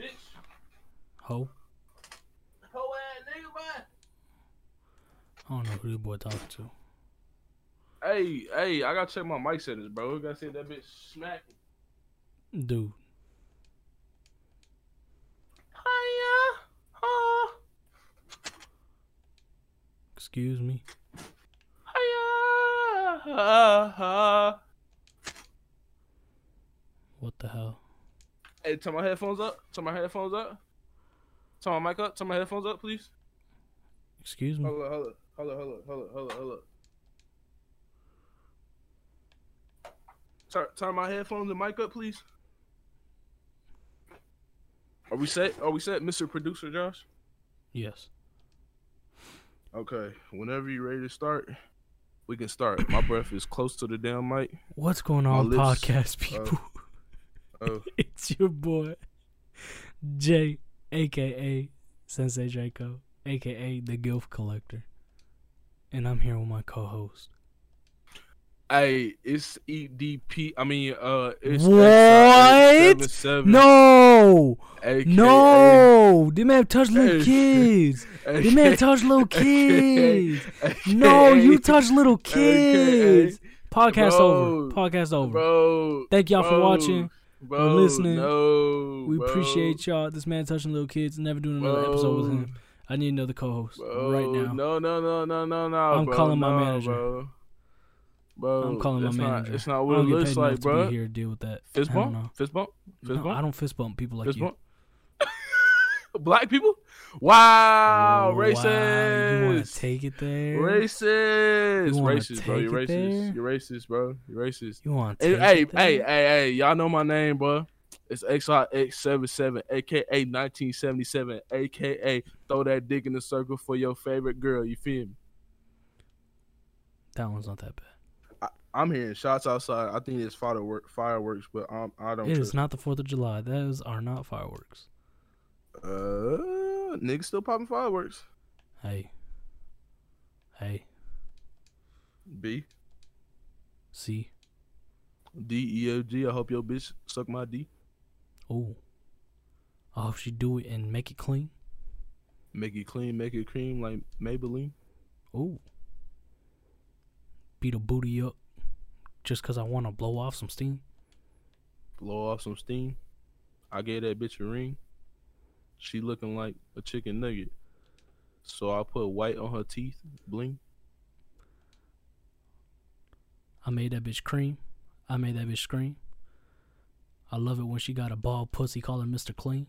bitch. Ho. Ho ass nigga, man. I don't know who this boy talking to. Hey, hey, I gotta check my mic settings, bro. We gotta see that bitch smacking. Dude. Hiya. Oh. Excuse me. Hiya. Ha, ha. What the hell? Hey, turn my headphones up. Turn my headphones up. Turn my mic up. Turn my headphones up, please. Excuse me. Hold up, hold up, hold up, hold up, hold up, hold up, hold up. Turn, turn my headphones and mic up, please. Are we set? Are we set, Mr. Producer Josh? Yes. Okay. Whenever you're ready to start, we can start. My breath is close to the damn mic. What's going on, lips- podcast uh, people? Oh, it's your boy, Jay, aka Sensei Draco, aka the Gilf Collector. And I'm here with my co host. hey, it's EDP. I mean, uh, it's What? 77, No! AKA, No! They man touch little kids! They man touch little kids! AKA, No, you touch little AKA, kids! Podcast Bro. over. Podcast over. Bro. Thank y'all for watching. Bro, listening. No, We bro, appreciate y'all. This man touching little kids. Never doing another bro, episode with him. I need another co-host bro, right now. No, no, no, no, no, no. I'm bro, calling my no, manager. Bro. Bro, I'm calling my not- manager. It's not what don't it looks like, enough to be here to deal with that. Fist bump, fist bump, fist No, bump, I don't fist bump people like fist you. Black people? Wow, Wow, You want to racist. take it there? Racist, racist, bro. You're racist. You're racist, bro. You're racist. You want to Hey, take hey, it hey, hey, hey, y'all know my name, bro. It's XRX77, aka 1977, aka throw that dick in the circle for your favorite girl. You feel me? That one's not that bad. I'm hearing shots outside. I think it's firework, fireworks, but I'm, I don't. It trust is not the Fourth of July. Those are not fireworks. Uh, niggas still popping fireworks. Hey, hey, B see, D E O G. I hope your bitch suck my D. oh, I hope she do it and make it clean. Make it clean, make it cream like Maybelline. Oh, beat a booty up just cause I want to blow off some steam. Blow off some steam. I gave that bitch a ring. She looking like a chicken nugget. So I put white on her teeth, bling. I made that bitch cream. I made that bitch scream. I love it when she got a bald pussy calling Mr. Clean.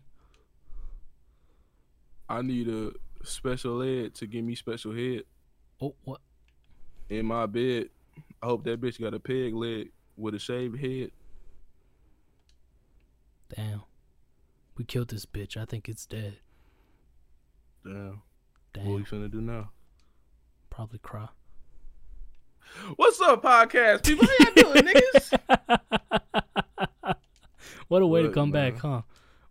I need a special ed to give me special head Oh, what? in my bed. I hope that bitch got a peg leg with a shaved head. Damn. We killed this bitch. I think it's dead. Damn. Damn. What are we finna do now? Probably cry. What's up, podcast people? How y'all doing, niggas? what a way to come man. back, huh?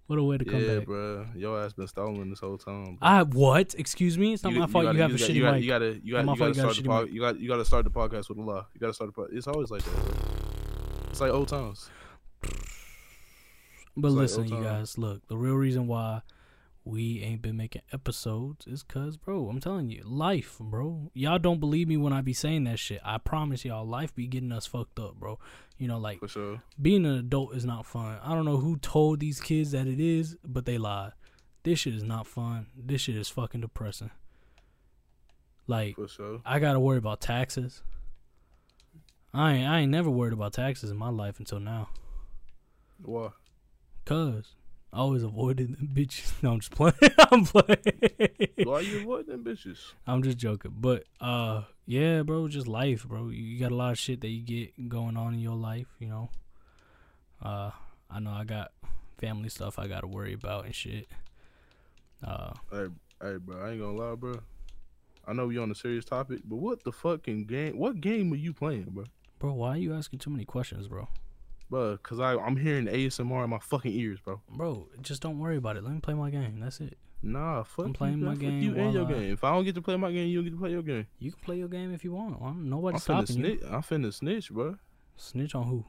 What a way to come yeah, back. bro. Your ass been stolen this whole time. bro. I what? Excuse me. It's not my fault. You, gotta- have a gotta- shitty you gotta, mic. You gotta, you gotta, you gotta you got a start the you got, you gotta start the podcast with a law. You gotta start the pod. It's always like that. Bro. It's like old times. But It's like listen, old you guys, look, the real reason why we ain't been making episodes is cause, bro, I'm telling you, life, bro. Y'all don't believe me when I be saying that shit. I promise y'all, life be getting us fucked up, bro. You know, like For sure. being an adult is not fun. I don't know who told these kids that it is, but they lied. This shit is not fun. This shit is fucking depressing. Like, For sure. I gotta worry about taxes. I ain't, I ain't never worried about taxes in my life until now. Why? Cause I always avoided them bitches. No, I'm just playing. I'm playing. Why you avoiding them bitches? I'm just joking. But uh yeah, bro, just life, bro. You you got a lot of shit that you get going on in your life, you know. Uh I know I got family stuff I gotta worry about and shit. Uh Hey, hey, bro. I ain't gonna lie, bro. I know we on a serious topic, but what the fucking game? What game are you playing, bro? bro, why are you asking too many questions, bro? Bro, cause I I'm hearing ASMR in my fucking ears, bro. Bro, just don't worry about it. Let me play my game. That's it. Nah, fuck I'm playing you, my. Game You and your I- game. If I don't get to play my game, you don't get to play your game. You can play your game if you want. I'm, I'm nobody's finna stopping you. I'm finna snitch, bro. Snitch on who?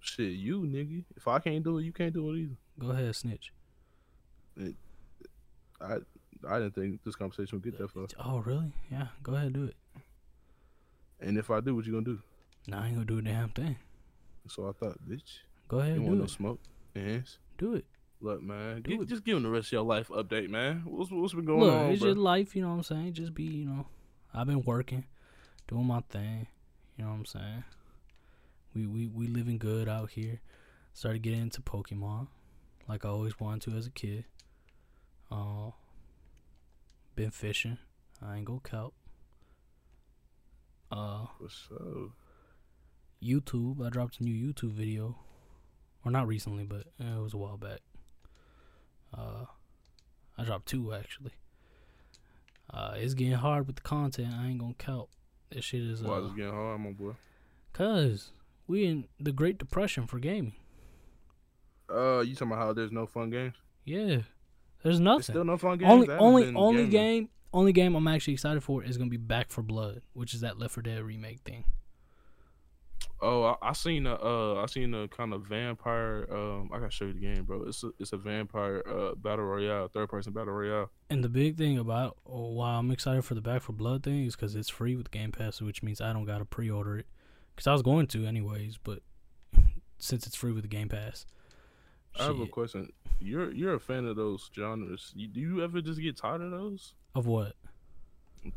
Shit, you nigga. If I can't do it, you can't do it either. Go ahead, snitch. I I didn't think this conversation would get that far. Oh, really? Yeah. Go ahead, do it. And if I do, what you gonna do? Nah, I ain't gonna do a damn thing. So I thought, bitch, Go ahead, you do want no smoke? Yes. Do it. Look, man, it. just give him the rest of your life update, man. What's what's been going Look, on, it's bro? just life. You know what I'm saying? Just be, you know, I've been working, doing my thing. You know what I'm saying? We we we living good out here. Started getting into Pokemon, like I always wanted to as a kid. Uh, been fishing. I ain't gonna count. Uh, What's up? YouTube. I dropped a new YouTube video, or not recently, but uh, it was a while back. Uh, I dropped two actually. Uh, it's getting hard with the content. I ain't gonna count. This shit is Why uh, is it getting hard, my boy? cause we in the Great Depression for gaming. Uh, you talking about how there's no fun games? Yeah, there's There's nothing. still no fun games. only only only gaming. game only game I'm actually excited for is gonna be Back 4 Blood, which is that Left 4 Dead remake thing. Oh, I, I seen a uh, I seen a kind of vampire. Um, I gotta show you the game, bro. It's a, it's a vampire uh battle royale, third person battle royale. And the big thing about oh, why I'm excited for the Back 4 Blood thing is because it's free with Game Pass, which means I don't gotta pre-order it. Because I was going to anyways, but since it's free with the Game Pass, I have a shit. question. You're you're a fan of those genres. You, do you ever just get tired of those? of what?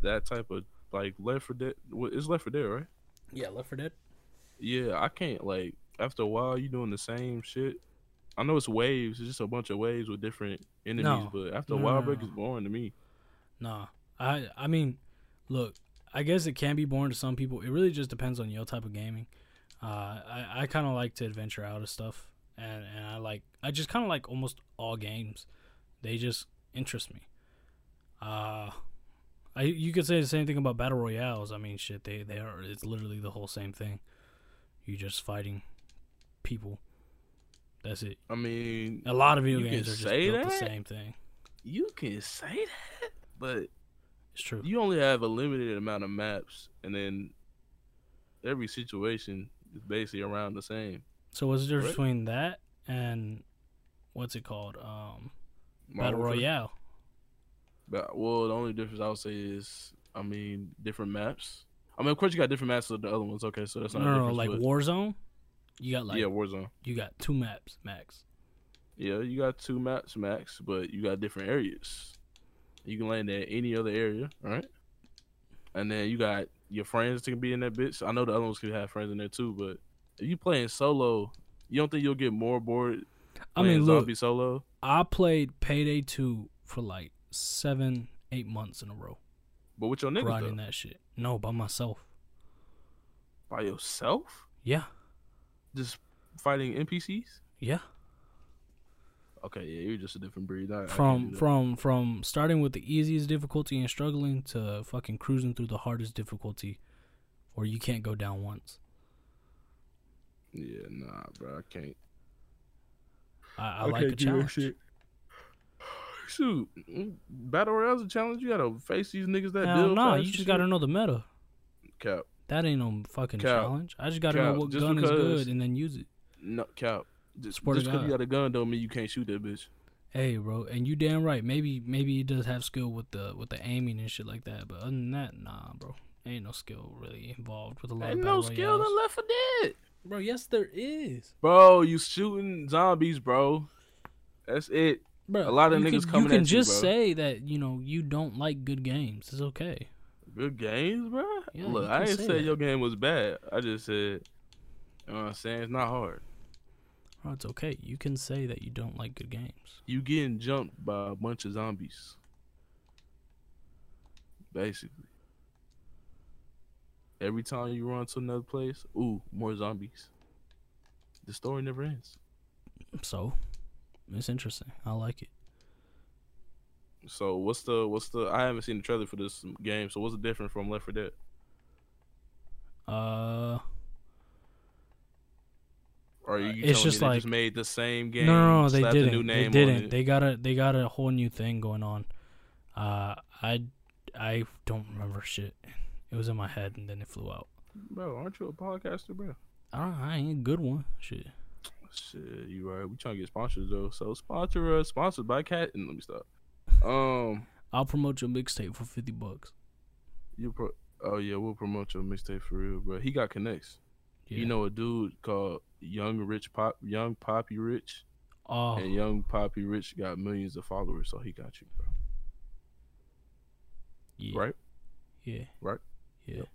That type of like Left 4 Dead. It's Left 4 Dead, right? Yeah, Left 4 Dead. Yeah, I can't like after a while you doing the same shit. I know it's waves, it's just a bunch of waves with different enemies, No. but after a No, while, no, break is boring to me. Nah, I I mean, look, I guess it can be boring to some people. It really just depends on your type of gaming. Uh, I I kind of like to adventure out of stuff, and and I like I just kind of like almost all games. They just interest me. Uh I you could say the same thing about battle royales. I mean, shit, they they are. It's literally the whole same thing. You just fighting people. That's it. I mean, A lot of video You games are just say built the same thing. you can say that, but It's true. you only have a limited amount of maps, and then every situation is basically around the same. So what's the difference Right. between that and what's it called? Um, Battle Royale. But well, the only difference I would say is, I mean, different maps. I mean, of course, you got different maps with the other ones. Okay, so that's No, not a no, no, like but- Warzone. You got like yeah, Warzone. you got two maps max. Yeah, you got two maps max, but you got different areas. You can land at any other area, right? And then you got your friends that can be in that bitch. I know the other ones can have friends in there too, but if you playing solo, you don't think you'll get more bored I mean, look, zombie solo? I played Payday two for like seven, eight months in a row, But with your niggas grinding though, that shit. No, by myself. by yourself, Yeah, just fighting NPCs. yeah. Okay, yeah, you're just a different breed. I, I From do that. from from starting with the easiest difficulty and struggling to fucking cruising through the hardest difficulty, where you can't go down once. yeah, nah, bro, I can't. I, I like a challenge. Shoot, mm, battle royale's a challenge. You gotta face these niggas that Hell deal. no, you just shit. gotta know the meta. cap. That ain't no fucking Cap. challenge. I just gotta know Cap. what Just gun is good and then use it. No cap. Just to because you got a gun don't mean you can't shoot that bitch. Hey, bro, and you damn right. Maybe maybe he does have skill with the with the aiming and shit like that. But other than that, nah, bro. Ain't no skill really involved with a lot Ain't of no skill in Left 4 Dead. Bro, yes there is. Bro, you shooting zombies, bro. That's it. Bro, A lot of you niggas can, coming You can you, just bro. say that you know you don't like good games. It's okay. Good games, bro. Yeah, Look, I ain't say say your game was bad. I just said, you know what I'm saying? It's not hard. Bro, it's okay. You can say that you don't like good games. You getting jumped by a bunch of zombies. Basically. Every time you run to another place, ooh, more zombies. The story never ends. So, it's interesting. I like it. So what's the what's the I haven't seen the trailer for this game, so what's the difference from Left 4 Dead? Uh, Or are you It's telling just me they like- just made the same game? no, no, no, they didn't. new they name on didn't. They got a they got a whole new thing going on. Uh, I I don't remember shit. It was in my head and then it flew out. Bro, aren't you a podcaster, bro? I don't. I ain't a good one. Shit. Shit, you right. We trying to get sponsors though. So sponsor us, sponsored by Cat. And let me stop. Um, I'll promote your mixtape for fifty bucks. you pro. Oh yeah, we'll promote your mixtape for real, bro. He got connects. Yeah. You know a dude called Young Rich Pop, Young Poppy Rich, oh, and Young Poppy Rich got millions of followers, so he got you, bro. yeah, Right? Yeah, Right? Yeah, Yep.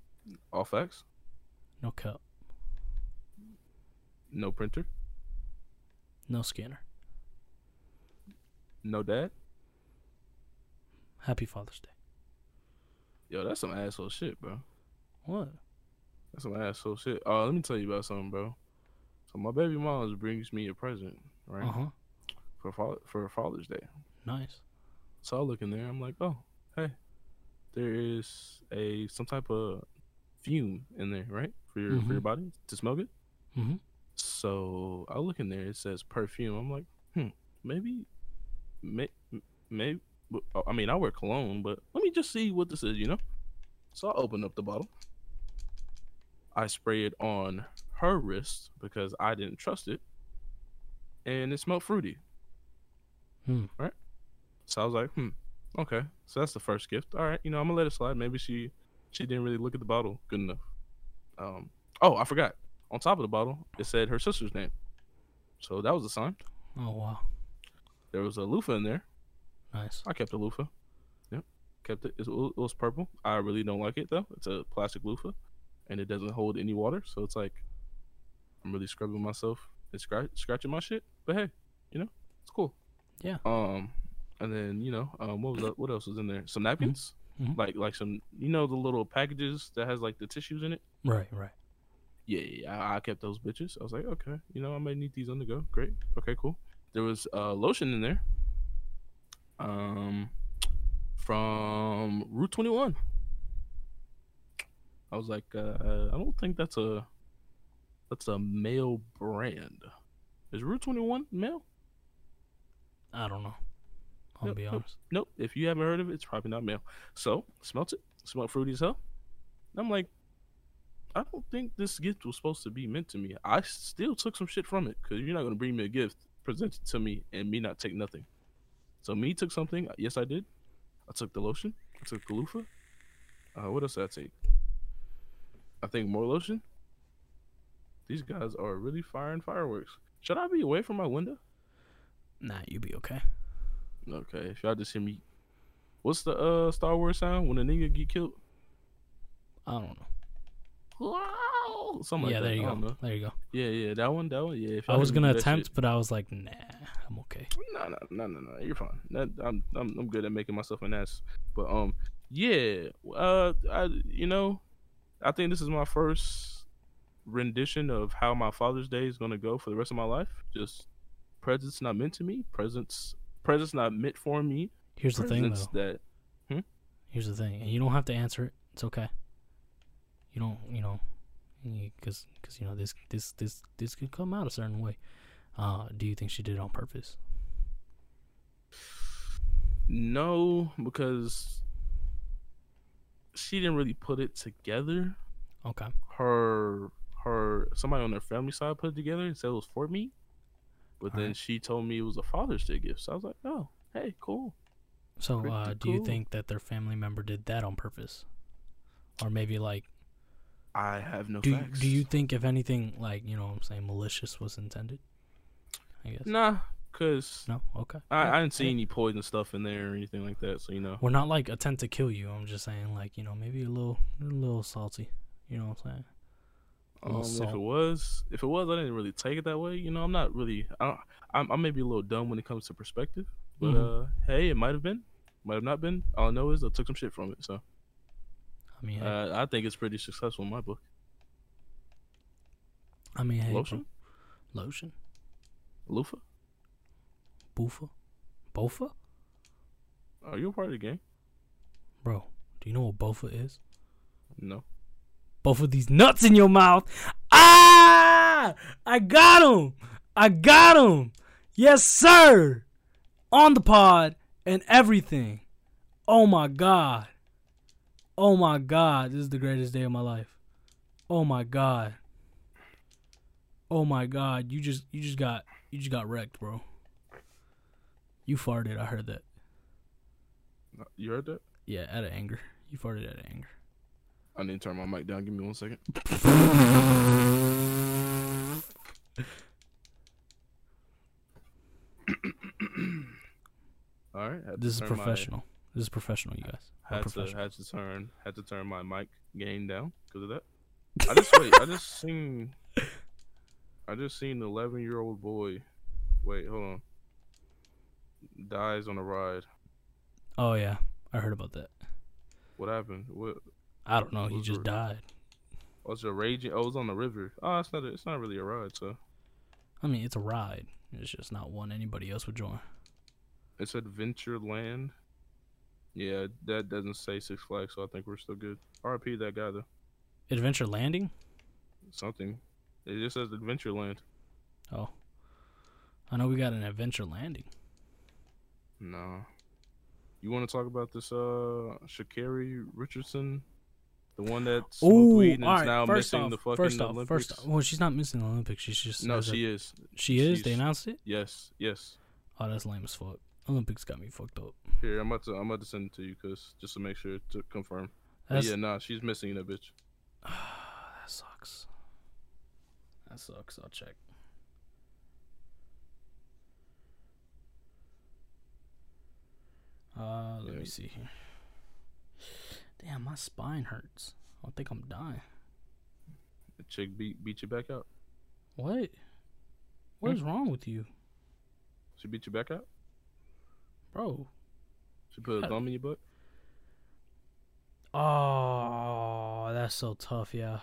All facts. no cap, No printer. No scanner. No dad. Happy Father's Day. Yo, that's some asshole shit, bro. What? That's some asshole shit. Oh, let me tell you about something, bro. So my baby mom brings me a present, right, Uh huh. for fa- for Father's Day. Nice. So I look in there. I'm like, oh, hey, there is a some type of fume in there, right, for your for your body to smell good. Mm-hmm. So I look in there. It says perfume. I'm like, hmm, maybe, may, maybe. I mean, I wear cologne, but let me just see what this is, you know. So I open up the bottle. I spray it on her wrist because I didn't trust it, and it smelled fruity. Hmm. Right. So I was like, hmm, okay. So that's the first gift. All right, you know, I'm gonna let it slide. Maybe she she didn't really look at the bottle good enough. Um. Oh, I forgot. On top of the bottle, it said her sister's name. So that was a sign. Oh wow. There was a loofah in there. Nice. I kept the loofah. Yep, kept it. It was, it was purple. I really don't like it though. It's a plastic loofah, and it doesn't hold any water. So it's like I'm really scrubbing myself and scratch, scratching my shit. But hey, you know, it's cool. Yeah. Um, and then you know, um, what was that, what else was in there? Some napkins, Mhm. like like some you know the little packages that has like the tissues in it. Right. Right. Yeah, yeah, I, I kept those bitches. I was like, okay, you know, I might need these on the go. Great. Okay, cool. There was uh, lotion in there. Um, from Route Twenty One. I was like, uh, I don't think that's a that's a male brand. Is Route Twenty One male? I don't know. I'll Yep, be honest. Nope. If you haven't heard of it, it's probably not male. So smelt it. Smelled fruity as hell. I'm like, I don't think this gift was supposed to be meant to me. I still took some shit from it because you're not gonna bring me a gift, present it to me, and me not take nothing. So me took something. Yes, I did. I took the lotion. I took the loofah. Uh, what else did I take? I think more lotion. These guys are really firing fireworks. Should I be away from my window? Nah, you be okay. Okay, if y'all just hear me, what's the uh Star Wars sound when a nigga get killed? I don't know. Wow, something yeah, like that. there you go. know. There you go. Yeah, yeah, that one, that one. Yeah, I was gonna attempt, but I was like, nah, I'm okay. No, no, no, no, no. You're fine. That, I'm, I'm, I'm good at making myself an ass. But um, yeah. Uh, I, you know, I think this is my first rendition of how my Father's Day is gonna go for the rest of my life. Just presents not meant to me. Presents, presents not meant for me. Here's the thing, though. that Here's the thing, and you don't have to answer it. It's okay. You don't, you know, because because you know this this this this could come out a certain way. Uh, do you think she did it on purpose? No, because she didn't really put it together. Okay. Her her somebody on her family side put it together and said it was for me. But then Alright. she told me it was a Father's Day gift. So I was like, oh, hey, cool. So, uh, do you think that their family member did that on purpose, or maybe like I have no do facts. do you think if anything like you know what I'm saying malicious was intended? I guess Nah, cause no. Okay. I, Yeah, I didn't see yeah. any poison stuff in there or anything like that. So you know, We're not like attempt to kill you. I'm just saying like you know maybe a little a little salty. You know what I'm saying? Um, if it was, if it was, I didn't really take it that way. You know, I'm not really. I don't, I'm, I may be a little dumb when it comes to perspective, but Mhm. uh, hey, it might have been, might have not been. All I know is I took some shit from it. So. I mean, hey, Uh, I think it's pretty successful in my book. I mean, hey, bro. Lotion, lotion, loofah. boofa, bofa, Are you a part of the game? bro. Do you know what bofa is? No. Both of these nuts in your mouth. Ah! I got him. I got him. Yes, sir. On the pod and everything. Oh my god. Oh my god. This is the greatest day of my life. Oh my god. Oh my god, you just you just got you just got wrecked, bro. You farted. I heard that. Uh, you heard that? Yeah, out of anger. You farted out of anger. I need to turn my mic down. Give me one second. All right. This is turn my- professional. This is professional, you guys. Had to had to turn had to turn my mic gain down because of that. I just wait. I just seen. I just seen an eleven year old boy. Wait, hold on. Dies on a ride. Oh yeah, I heard about that. What happened? What? I don't know. He just died. Oh, was it raging? Oh, it was on the river. Oh, it's not. A, it's not really a ride. So I mean, it's a ride. It's just not one anybody else would join. it's Adventureland. Yeah, that doesn't say Six Flags, so I think we're still good. R.I.P. that guy though. Adventure Landing. Something. It just says Adventure Land. Oh, I know we got an Adventure Landing. No. You want to talk about this uh Sha'Carri Richardson, the one that's Oh, weed and right. now First missing off, the fucking first off, Olympics? first off, well, she's not missing the Olympics. She's just no, has a- she is. She is. They announced it. Yes, yes. Oh, that's lame as fuck. Olympics got me fucked up. Here, I'm about to I'm about to send it to you because just to make sure to confirm. That's yeah, nah, she's missing that bitch. that sucks. That sucks. I'll check. Uh, let Yeah. me see here. Damn, my spine hurts. I think I'm dying. The chick beat beat you back out. What? What is wrong with you, She beat you back out. Bro? She put a thumb in your butt. Oh, that's so tough. Yeah.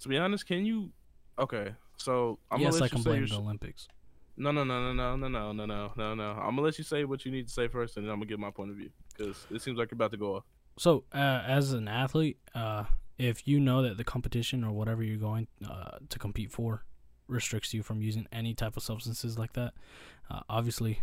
To be honest, can you? Okay, so I'm yes, gonna I let can you say blame your the Olympics. No, no, no, no, no, no, no, no, no, no, no. I'm gonna let you say what you need to say first, and then I'm gonna give my point of view because it seems like you're about to go off. So, uh, as an athlete, uh, if you know that the competition or whatever you're going uh, to compete for restricts you from using any type of substances like that, uh, obviously,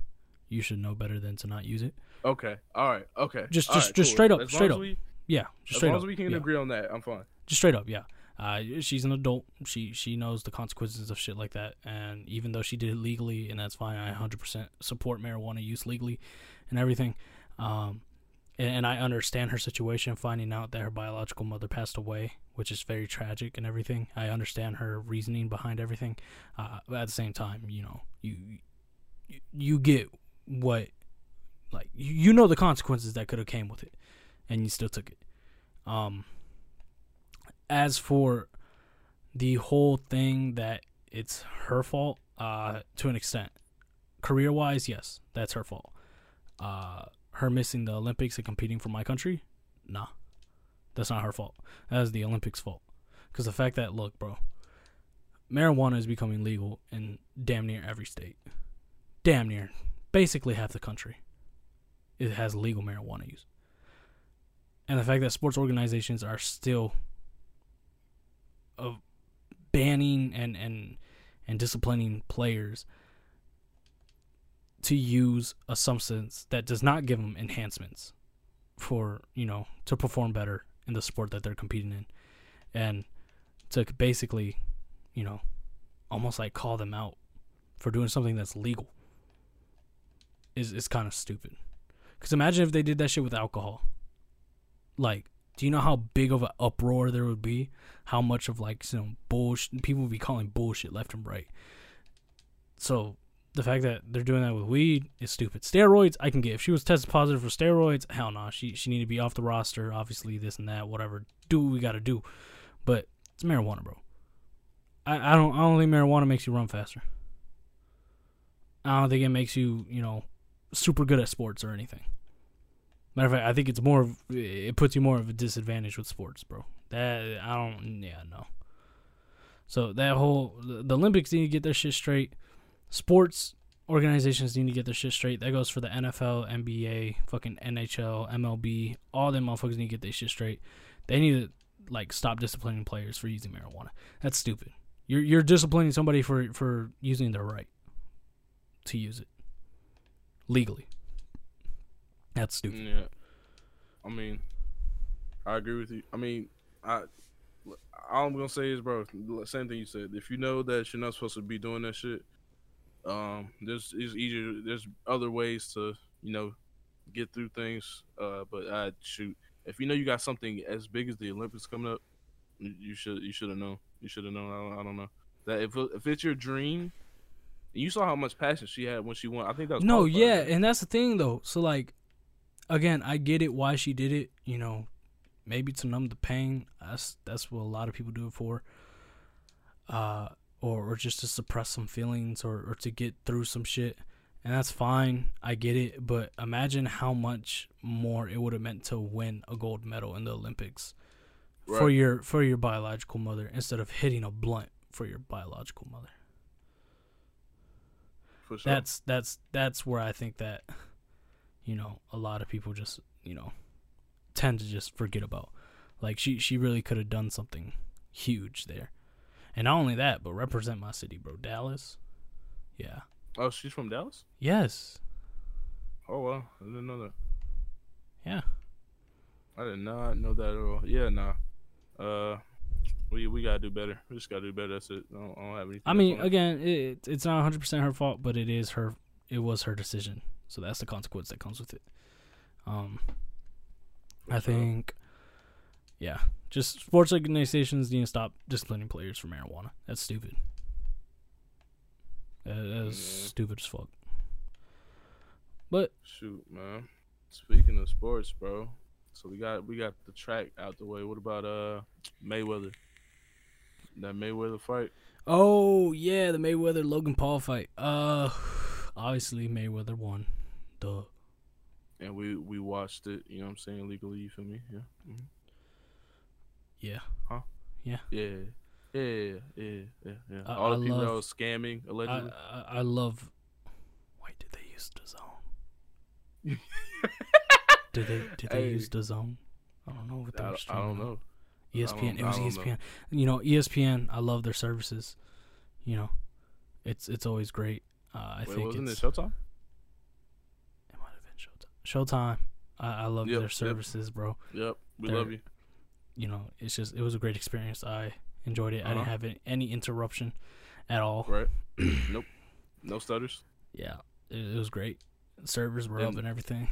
you should know better than to not use it. Okay, all right, okay. Just- just- right, just cool. straight up, As straight up. we- Yeah, just as straight long up. as we can yeah. agree on that, I'm fine. Just straight up, yeah. Uh, she's an adult. She she knows the consequences of shit like that, and even though she did it legally, and that's fine, I 100% support marijuana use legally, and everything. Um, and I understand her situation, finding out that her biological mother passed away, which is very tragic and everything. I understand her reasoning behind everything. Uh, but at the same time, you know, you you, get what, like you know the consequences that could have came with it, and you still took it. Um as for the whole thing that it's her fault, uh, to an extent, career wise, yes, that's her fault. Uh, her missing the Olympics and competing for my country, nah, that's not her fault. That is the Olympics' fault. Because the fact that, look, bro, marijuana is becoming legal in damn near every state. Damn near. Basically half the country. It has legal marijuana use. And the fact that sports organizations are still of banning and and and disciplining players to use a substance that does not give them enhancements for you know to perform better in the sport that they're competing in and to basically you know almost like call them out for doing something that's legal is is kind of stupid because imagine if they did that shit with alcohol like do you know how big of an uproar there would be? How much of like some bullshit people would be calling bullshit left and right. So the fact that they're doing that with weed is stupid. Steroids, I can get. If she was tested positive for steroids, hell no, she she need to be off the roster. Obviously, this and that, whatever. Do what we got to do, but it's marijuana, bro. I I don't I don't think marijuana makes you run faster. I don't think it makes you you know super good at sports or anything. Matter of fact, I think it's more. Of, it puts you more of a disadvantage with sports, bro. That I don't. Yeah, no. So that whole the Olympics need to get their shit straight. Sports organizations need to get their shit straight. That goes for the NFL, NBA, fucking NHL, MLB. All them motherfuckers need to get their shit straight. They need to like stop disciplining players for using marijuana. That's stupid. You're you're disciplining somebody for for using their right to use it legally. That's stupid. Yeah. I mean, I agree with you. I mean, I all I'm gonna say is, bro, same thing you said. If you know that you're not supposed to be doing that shit, um, there's it's easier. There's other ways to you know get through things. Uh, but I shoot, if you know you got something as big as the Olympics coming up, you should you should have known. You should have known. I don't, I don't know that if if it's your dream. You saw how much passion she had when she won. I think that was no, qualified, yeah, and that's the thing though. So like, again, I get it why she did it. You know, maybe to numb the pain. That's that's what a lot of people do it for. Uh, or or just to suppress some feelings, or or to get through some shit, and that's fine. I get it, but imagine how much more it would have meant to win a gold medal in the Olympics for your for your biological mother instead of hitting a blunt for your biological mother. Sure. That's that's that's where I think that you know a lot of people just you know tend to just forget about. Like she she really could have done something huge there, and not only that, but represent my city, bro, Dallas. Yeah. oh, she's from Dallas. Yes. Oh well, I didn't know that. Yeah. I did not know that at all. Yeah, nah. Uh, we we gotta do better. We just gotta do better. That's it. I don't, I don't have anything. I mean, again, it, it's not 100 percent her fault, but it is her. It was her decision, so that's the consequence that comes with it. Um, I think, yeah, just sports organizations need to stop disciplining players for marijuana. That's stupid. That, that's Yeah. stupid as fuck. But Shoot, man. Speaking of sports, bro. So we got we got the track out the way. What about uh Mayweather? That Mayweather fight. oh yeah, the Mayweather Logan Paul fight. Uh, obviously Mayweather won. Duh. And we we watched it. You know what I'm saying legally. You feel me? Yeah. hmm Yeah. Yeah. Yeah. Yeah. Yeah. Yeah. I- All the I people that was scamming I, allegedly. I I love. Wait, did they use the zone? Did they did they Hey. use the zone? I don't know what they I, were I don't know. ESPN. I it was don't know. ESPN. You know, ESPN. I love their services. You know, it's it's always great. Uh, I Wait, think wasn't it's it Showtime? it might have been Showtime. Showtime. I, I love Yep, their yep. services, bro. Yep. We They're- love you. You know, it's just it was a great experience. I enjoyed it. I didn't Uh-huh. have any, interruption at all. Right. nope. No stutters. Yeah, it, it was great. Servers were up And- and everything.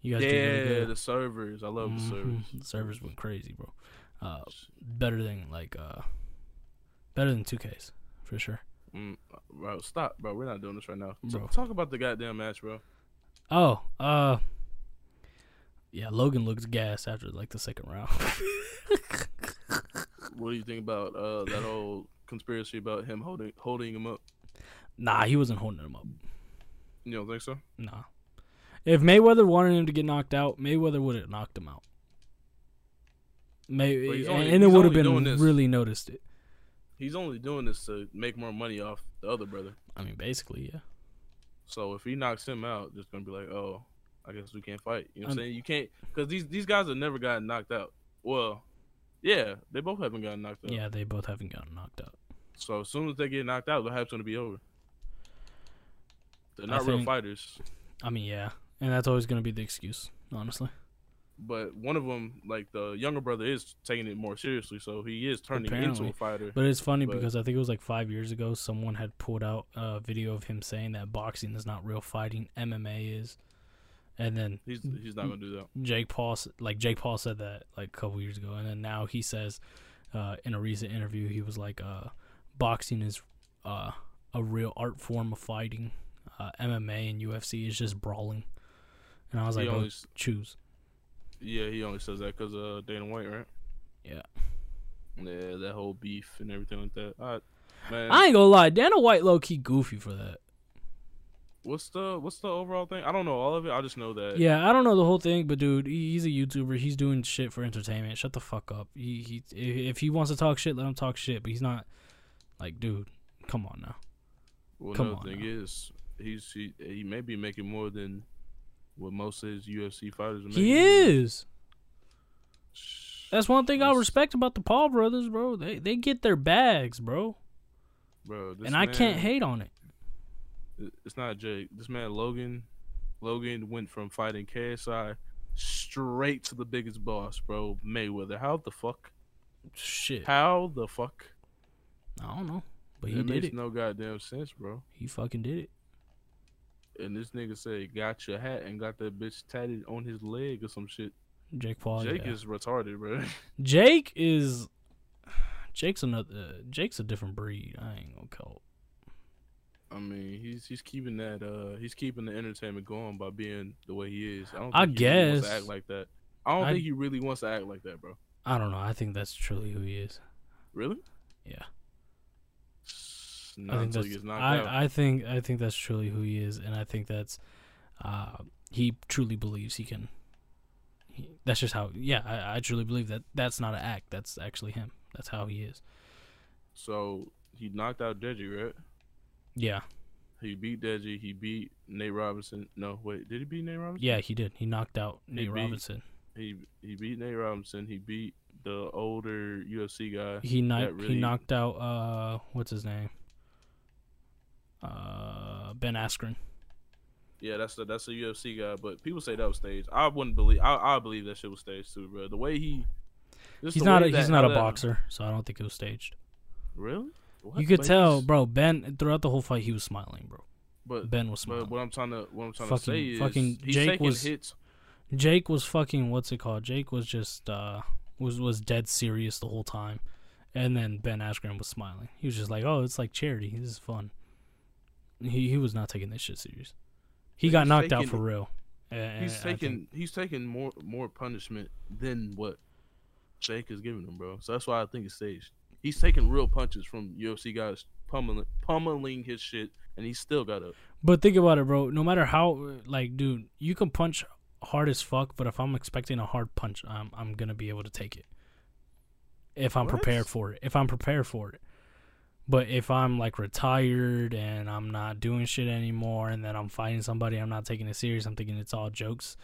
You guys Yeah, did really good. the servers. I love the Mhm. servers. The servers went crazy, bro. Uh, better than like uh, better than 2Ks for sure. Mm, bro, stop, bro. We're not doing this right now. Bro. talk about the goddamn match, bro. Oh, uh, yeah, Logan looks gas after like the second round. What do you think about uh that whole conspiracy about him holding holding him up? nah, he wasn't holding him up. You don't think so? Nah. If Mayweather wanted him to get knocked out, Mayweather would have knocked him out. May But and, only- and it would have been really noticed it. He's only doing this to make more money off the other brother. I mean, basically, yeah. So if he knocks him out, just gonna be like, oh, I guess we can't fight. You know what I'm saying? You can't because these these guys have never gotten knocked out. Well, yeah, they both haven't gotten knocked out. Yeah, they both haven't gotten knocked out. So as soon as they get knocked out, the hype's gonna be over. They're I not real think- fighters. I mean, yeah, and that's always gonna be the excuse, honestly. But one of them, like the younger brother, is taking it more seriously, so he is turning Apparently. into a fighter. But it's funny But- because I think it was like five years ago, someone had pulled out a video of him saying that boxing is not real fighting, MMA is, and then He's he's not gonna do that. Jake Paul, like Jake Paul said that like a couple years ago, and then now he says, uh, in a recent interview, he was like, uh, boxing is, uh, a real art form of fighting. Uh, MMA and UFC is just brawling, and I was he like, only, choose. yeah, he only says that because uh Dana White, right? Yeah. Yeah, that whole beef and everything like that. Right, man. I ain't gonna lie, Dana White low key goofy for that. What's the what's the overall thing? I don't know all of it. I just know that. Yeah, I don't know the whole thing, but dude, he's a YouTuber. He's doing shit for entertainment. Shut the fuck up. He he if he wants to talk shit, let him talk shit. But he's not like, dude, come on now. Well, Come another thing now. is he's he, he may be making more than what most of his UFC fighters are making. He is. That's one thing I respect about the Paul brothers, bro. They they get their bags, bro, bro. This and I can't hate on it. It- It's not Jake. This man Logan, Logan went from fighting KSI straight to the biggest boss, bro. Mayweather. How the fuck? Shit, How the fuck? I don't know, but he it did makes it. no goddamn sense, bro. He fucking did it. And this nigga said got your hat and got that bitch tatted on his leg or some shit. Jake Paul. Jake yeah. is retarded, bro. Jake is. Jake's another. Jake's a different breed. I ain't gonna call. I mean, he's he's keeping that uh he's keeping the entertainment going by being the way he is. I don't I think he really wants to guess. act like that. I don't I- think he really wants to act like that, bro. I don't know. I think that's truly who he is. Really? Yeah. Not I think that's. gets knocked out. I, I think I think that's truly who he is, and I think that's. Uh, he truly believes he can. He, that's just how. Yeah, I, I truly believe that that's not an act. That's actually him. That's how he is. So he knocked out Deji, right? Yeah, He beat Deji. He beat Nate Robinson. No, wait, did he beat Nate Robinson? yeah, he did. He knocked out He Nate beat- Robinson. He he beat Nate Robinson. He beat the older UFC guy. He knocked. really- He knocked out. Uh, what's his name? Uh, Ben Askren. Yeah, that's the that's a UFC guy. But people say that was staged. I wouldn't believe. I I believe that shit was staged too, bro. The way he. He's not. A, he's not a boxer, so I don't think it was staged. Really? What? You could tell, bro. Ben throughout the whole fight, he was smiling, bro. But Ben was smiling. but what I'm trying to what I'm trying Fucking- to say is fucking Jake was- hits. Jake was fucking what's it called? Jake was just uh was was dead serious the whole time, and then Ben Askren was smiling. He was just like, "Oh, it's like charity. This is fun." He he was not taking this shit serious. He got knocked out for real. And He's taking he's taking more more punishment than what Jake is giving him, bro. So that's why I think it's staged. He's taking real punches from UFC guys pummeling pummeling his shit, and he still got up. But think about it, bro. No matter how, like, dude, you can punch hard as fuck, but if I'm expecting a hard punch, I'm I'm gonna be able to take it. If I'm What? prepared for it. If I'm prepared for it. But if I'm like retired and I'm not doing shit anymore, and then I'm fighting somebody, I'm not taking it serious. I'm thinking it's all jokes,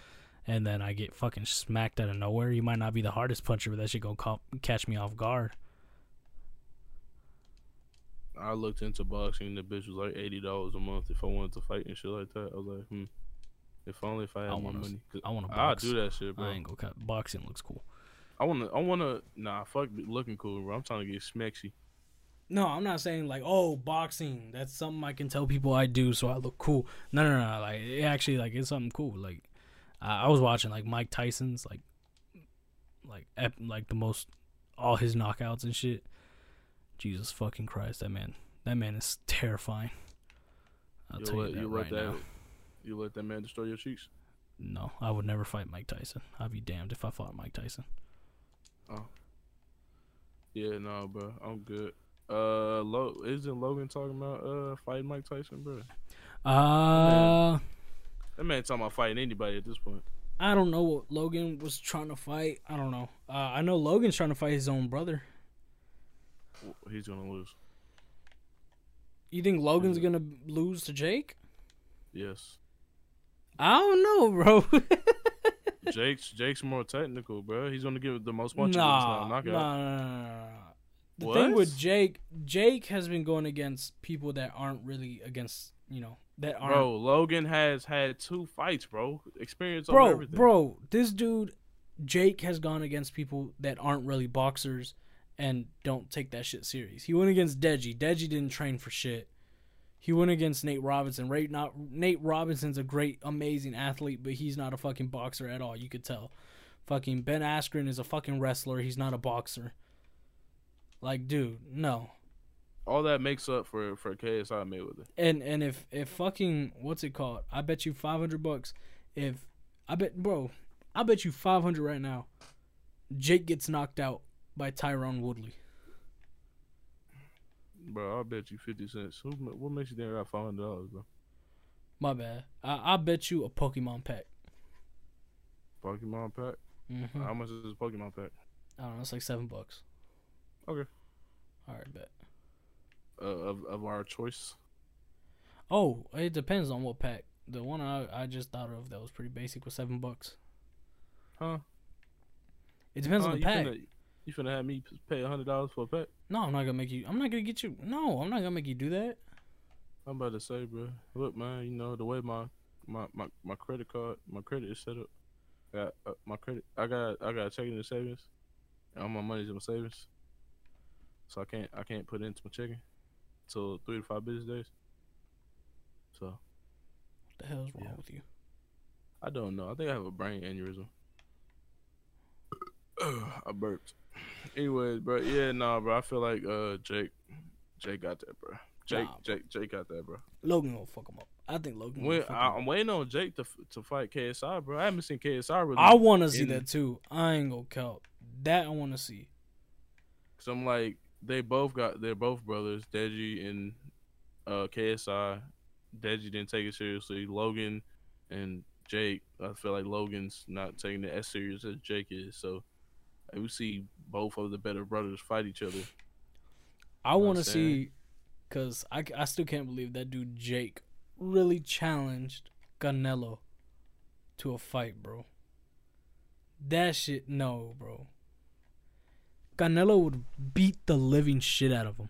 and then I get fucking smacked out of nowhere. You might not be the hardest puncher, but that shit gonna ca- catch me off guard. I looked into boxing. The bitch was like eighty dollars a month if I wanted to fight and shit like that. I was like, hmm. If only if I had I more wanna- money. 'Cause I want to I'll do that shit, bro. I ain't gonna cut. Boxing looks cool. I wanna, I wanna, nah, fuck looking cool, bro. I'm trying to get smexy. No, I'm not saying like, oh, boxing. That's something I can tell people I do, so I look cool. No, no, no. Like, it actually, like, it's something cool. Like, I I was watching like Mike Tyson's, like, like, ep- like the most, all his knockouts and shit. Jesus fucking Christ, that man, that man is terrifying. I'll you tell let, you that you right let that, now. you let that man destroy your cheeks. No, I would never fight Mike Tyson. I'd be damned if I fought Mike Tyson. Oh. Yeah, no, bro, I'm good. Uh, Lo- isn't Logan talking about uh fighting Mike Tyson, bro? Uh, That man talking about fighting anybody at this point. I don't know what Logan was trying to fight. I don't know. Uh, I know Logan's trying to fight his own brother. He's gonna lose. You think Logan's gonna lose to Jake? Yes, I don't know, bro. Jake's Jake's more technical, bro. He's gonna give the most punches. nah, Nah, nah, nah. The What? thing with Jake, Jake has been going against people that aren't really against, you know, that aren't. Bro, Logan has had two fights, bro. Experience over bro, bro, this dude, Jake has gone against people that aren't really boxers and don't take that shit serious. He went against Deji. Deji didn't train for shit. He went against Nate Robinson. Right, not Nate Robinson's a great, amazing athlete, but he's not a fucking boxer at all. You could tell. Fucking Ben Askren is a fucking wrestler. He's not a boxer. Like, dude, no. All that makes up for for KSI Mayweather. And and if if fucking what's it called? I bet you five hundred bucks. If I bet, bro, I bet you five hundred right now. Jake gets knocked out by Tyron Woodley. Bro, I'll bet you fifty cents. Who, what makes you think I got five hundred dollars, bro? My bad. I I bet you a Pokemon pack. Pokemon pack. Mm-hmm. How much is a Pokemon pack? I don't know. It's like seven bucks. Okay. All right, bet. Uh, of of our choice. Oh, it depends on what pack. The one I I just thought of that was pretty basic was seven bucks. Huh? It depends Huh, on the pack. Finna, you finna have me pay a hundred dollars for a pack? No, I'm not gonna make you. I'm not gonna get you. No, I'm not gonna make you do that. I'm about to say, bro. Look, man. You know the way my my my, my credit card, my credit is set up. I got uh, my credit. I got I got checking and savings, All my money's in my savings, so I can't I can't put it into my checking until three to five business days. So What the hell's wrong Yeah. with you? I don't know. I think I have a brain aneurysm. I burped. Anyways, bro, yeah, nah, bro. I feel like uh Jake, Jake got that, bro. Jake, Nah, Jake, Jake got that, bro. Logan gonna fuck him up. I think Logan. Gonna Wait, fuck I. I'm waiting on Jake to to fight KSI, bro. I haven't seen KSI really. I want to see that too. I ain't gonna count. That I want to see. Cause I'm like, they both got, they're both brothers, Deji and uh KSI. Deji didn't take it seriously. Logan and Jake, I feel like Logan's not taking it as serious as Jake is. So like, we see both of the better brothers fight each other. I want to see, cause I, I still can't believe that dude Jake really challenged Canelo to a fight, bro. That shit, no, bro. Canelo would beat the living shit out of him.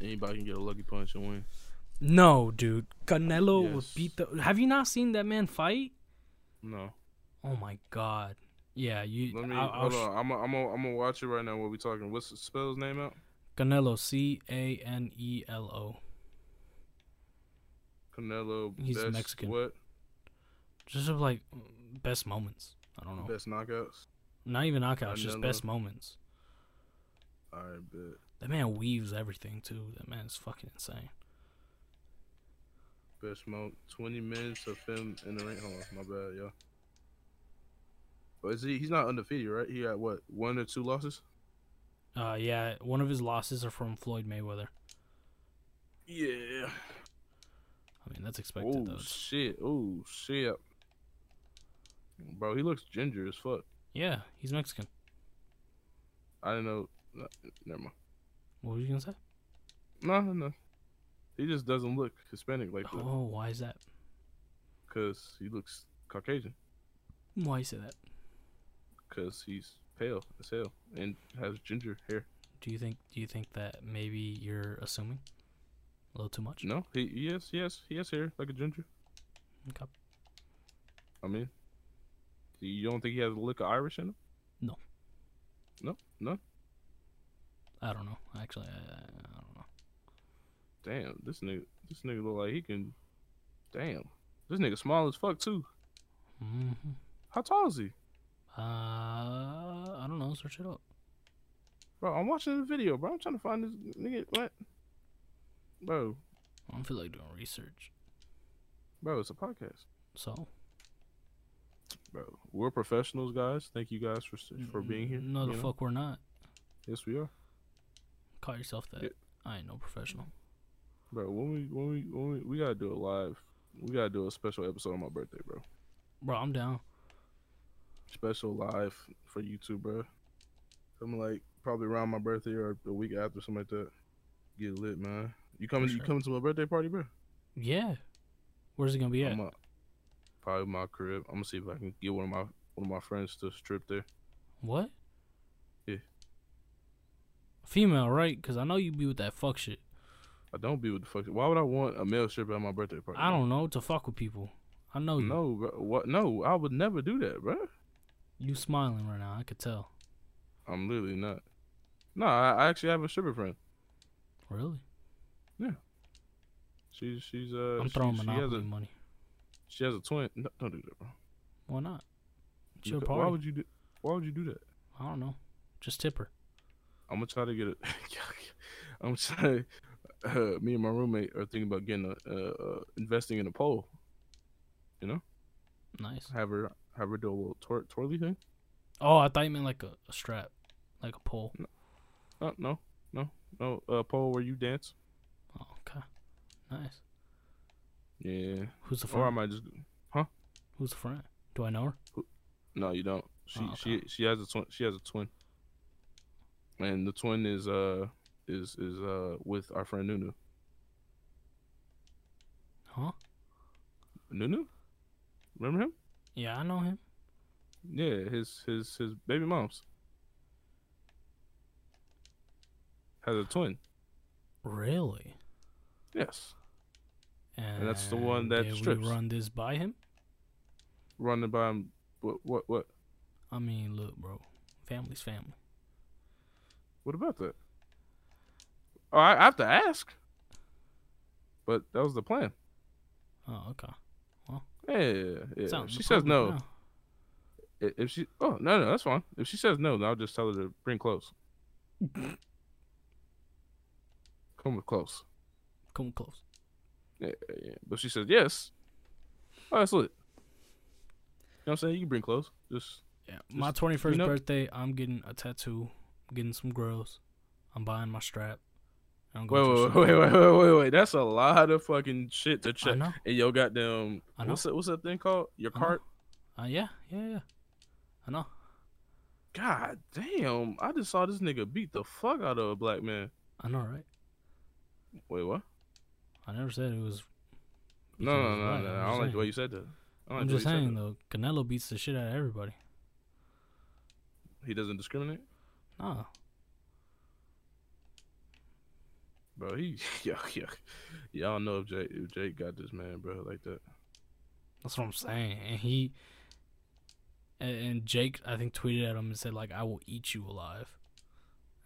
Anybody can get a lucky punch and win. No, dude. Canelo would beat the. Have you not seen that man fight? No, Oh my god. Yeah, you. let me I, I'll hold sh- on. I'm gonna I'm gonna I'm gonna watch it right now. What we talking? What's the spell his name out? Canelo, C A N E L O. Canelo. He's best, Mexican. What Just of like best moments. I don't know. best knockouts? Not even knockouts, just best moments. All right, bet. That man weaves everything too. That man's fucking insane. Best mo 20 minutes of him in the ring. Hold on, my bad, y'all. But is he? He's not undefeated, right? He got what? One or two losses? Uh, yeah, one of his losses are from Floyd Mayweather. Yeah. I mean, that's expected Oh though. Shit! Oh shit! Bro, he looks ginger as fuck. Yeah, he's Mexican. I didn't know. no, Never mind. What were you gonna say? No, no, no. He just doesn't look Hispanic like that Oh, why is that? because he looks Caucasian. Why you say that? Because he's pale as hell and has ginger hair. Do you think? Do you think that maybe you're assuming a little too much? No, he yes, yes, he has hair like a ginger. Okay. I mean, you don't think he has a lick of Irish in him? No. No, no. I don't know. Actually, I, I don't know. Damn, this nigga, this nigga look like he can. Damn, this nigga small as fuck too. hmm How tall is he, Uh, I don't know. Search it up. bro? I'm watching the video, bro. I'm trying to find this nigga. What, bro? I don't feel like doing research. Bro, it's a podcast, So bro. We're professionals, guys. Thank you guys for for being here. No, the you know? fuck we're not. Yes, we are, Call yourself that. Yeah. I ain't no professional. bro. When we when we when we, we gotta do a live. We gotta do a special episode on my birthday, bro. Bro, I'm down. Special live for YouTube, bro. Something like probably around my birthday or the week after, something like that. Get lit, man. You coming? For You coming to my birthday party, bro? Yeah. Where's it gonna be at? Uh, probably my crib. I'm gonna see if I can get one of my one of my friends to strip there. What? Yeah. Female, right? Because I know you be with that fuck shit. I don't be with the fuck. Why would I want a male stripper at my birthday party? I don't know to fuck with people. I know you. No, bro. What? No, I would never do that, bro. You smiling right now. I could tell. I'm literally not. No, I, I actually have a stripper friend. Really? Yeah. She's she's uh. I'm she, throwing she has monopoly a money. she has a twin. No, don't do that, bro. Why not? It's your party. Why would you do? Why would you do that? I don't know. Just tip her. I'm gonna try to get it. I'm trying. Uh, me and my roommate are thinking about getting a uh, uh, investing in a pole. You know. Nice. Have her have her do a little twir- twirly thing. Oh, I thought you meant like a, a strap, like a pole. Uh, no, no, no. A pole where you dance. Oh, okay. Nice. Yeah. Who's the Or I friend? might just. Huh? Who's the friend? Do I know her? No, you don't. She Oh, she she has a twin. She has a twin. And the twin is uh is is uh with our friend Nunu. Huh? Nunu. Remember him? Yeah, I know him. Yeah, his his his baby mom's has a twin. Really? Yes, And, that's the one that did strips. we run this by him? running by him. What what what? I mean, look, bro. Family's family. What about that? Oh, I, I have to ask. But that was the plan. Oh, okay. Yeah, yeah. Sounds she says no. i- If she, oh no, no, that's fine. If she says no, then I'll just tell her to bring close. Come with close. Come close. Yeah, yeah. But she says yes. Oh, that's lit. You know what I'm saying? You can bring close. Just Yeah. My twenty first you know- birthday, I'm getting a tattoo. I'm getting some grills. I'm buying my strap. Wait, wait, wait, wait, wait, wait, wait. That's a lot of fucking shit to club. I check. know. And yo, goddamn, I know. what's that? What's that thing called? Your I know. cart? Uh, yeah, yeah, yeah. I know. God damn! I just saw this nigga beat the fuck out of a black man. I know, right? Wait, what? I never said it was. No, no, no, no. I don't like the way you said that. I don't I'm like the way just saying though, Canelo beats the shit out of everybody. He doesn't discriminate, Nah, bro. He, yeah, yeah. Y'all know if Jake, if Jake got this man, bro, like that. that's what I'm saying. And he, and, and Jake, I think tweeted at him and said like, "I will eat you alive."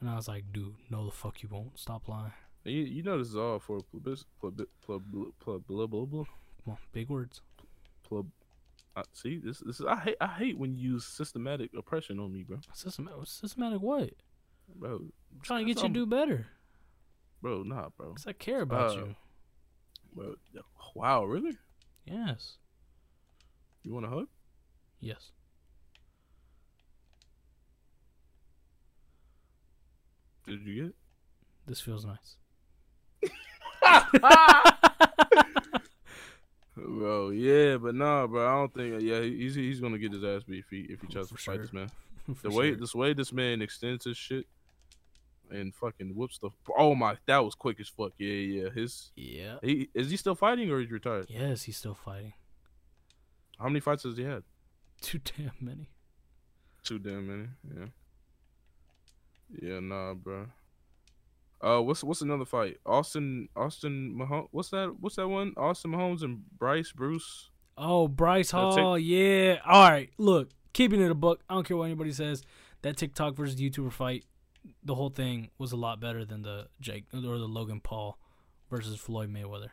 And I was like, "Dude, no, the fuck you won't. Stop lying." You, you know this is all for plebis, pleb, pleb, pleb, blah, blah, blah, Come on, big words. pleb. I, see, this, this is I hate, I hate when you use systematic oppression on me, bro. Systematic, systematic what? Bro, I'm trying to get you to do better. Bro, nah, bro, Cause I care about Uh, you. bro. Wow, really? Yes. You want a hug? Yes. Did you get it? This feels nice. Bro, yeah, but nah, bro. I don't think. Yeah, he's he's gonna get his ass beat if he if he tries For to fight sure. this man. For The way sure. this way this man extends his shit and fucking whoops the. Oh my, that was quick as fuck. Yeah, yeah. His Yeah. he is he still fighting or he's retired? Yes, he's still fighting. How many fights has he had? Too damn many. Too damn many. Yeah. Yeah, nah, bro. Uh, what's what's another fight? Austin Austin Mahomes. What's that? What's that one? Austin Mahomes and Bryce Bruce. Oh, Bryce Hall. Yeah. All right. Look, keeping it a book. I don't care what anybody says. That TikTok versus YouTuber fight, the whole thing was a lot better than the Jake or the Logan Paul versus Floyd Mayweather.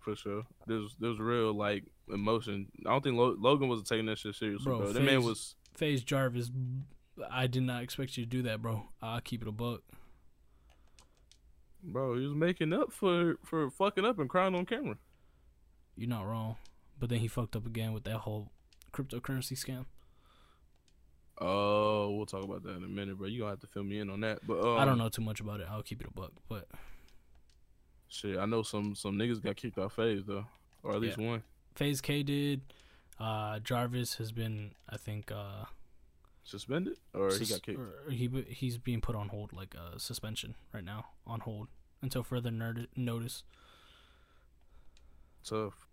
for sure. There's there's real like emotion. I don't think Lo- Logan wasn't taking that shit seriously, Bro, bro. That man was FaZe Jarvis, I did not expect you to do that, bro. I'll keep it a buck. bro. He was making up for for fucking up and crying on camera. You're not wrong. But then he fucked up again with that whole cryptocurrency scam. Oh, we'll talk about that in a minute, bro. You gonna have to fill me in on that. But um, I don't know too much about it. I'll keep it a buck. But Shit, I know some some niggas got kicked off FaZe though, or at least one FaZe Kay did. Uh, Jarvis has been, I think, uh, suspended or he got kicked. or he he's being put on hold, like uh, suspension right now, on hold until further nerd- notice. Tough.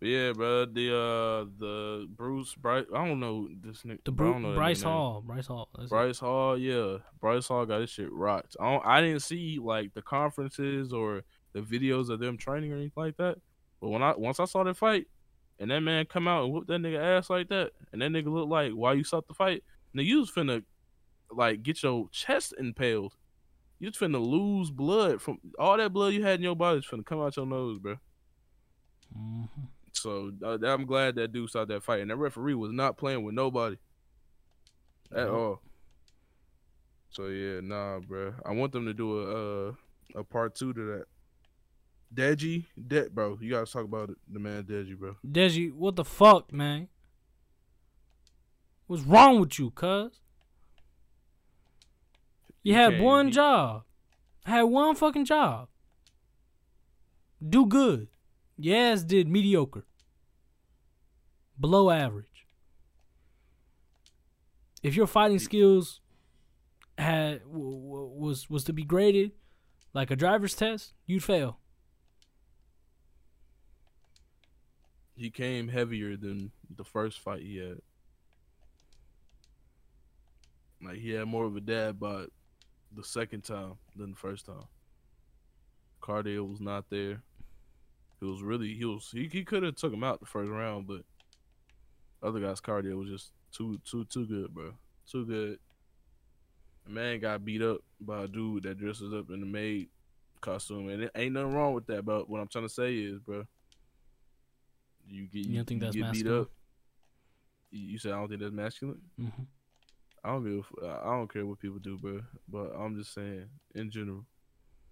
Yeah, bro. The uh the Bruce Bryce. I don't know this nigga. The bro, I Bru- know Bryce. Hall, Bryce Hall, that's it. Bryce Hall, yeah. Bryce Hall got his shit rocked. I don't, I didn't see like the conferences or the videos of them training or anything like that. But when I once I saw that fight and that man come out and whoop that nigga ass like that, and that nigga looked like why you stopped the fight, nigga, you was finna like get your chest impaled. You was finna lose blood from all that blood you had in your body is finna come out your nose, bro. Mhm. So uh, I'm glad that dude stopped that fight, and that referee was not playing with nobody at Nope. all. So yeah, nah, bro. I want them to do a uh, a part two to that. Deji, De- bro, you gotta talk about it, the man Deji, bro. Deji, what the fuck, man? What's wrong with you, cuz? You had one he- job. Had one fucking job. Do good. Yes, did mediocre. Below average. If your fighting skills had w- w- was was to be graded like a driver's test, you'd fail. He came heavier than the first fight he had. Like he had more of a dad bod the second time than the first time. Cardio was not there. He was really he was he, he could have took him out the first round, but other guys' cardio was just too too too good, bro. Too good. A man got beat up by a dude that dresses up in the maid costume, and it ain't nothing wrong with that. But what I'm trying to say is, bro, you get You don't think that's get masculine? beat up. You you said I don't think that's masculine. hmm I don't give. a I don't care what people do, bro. But I'm just saying, in general,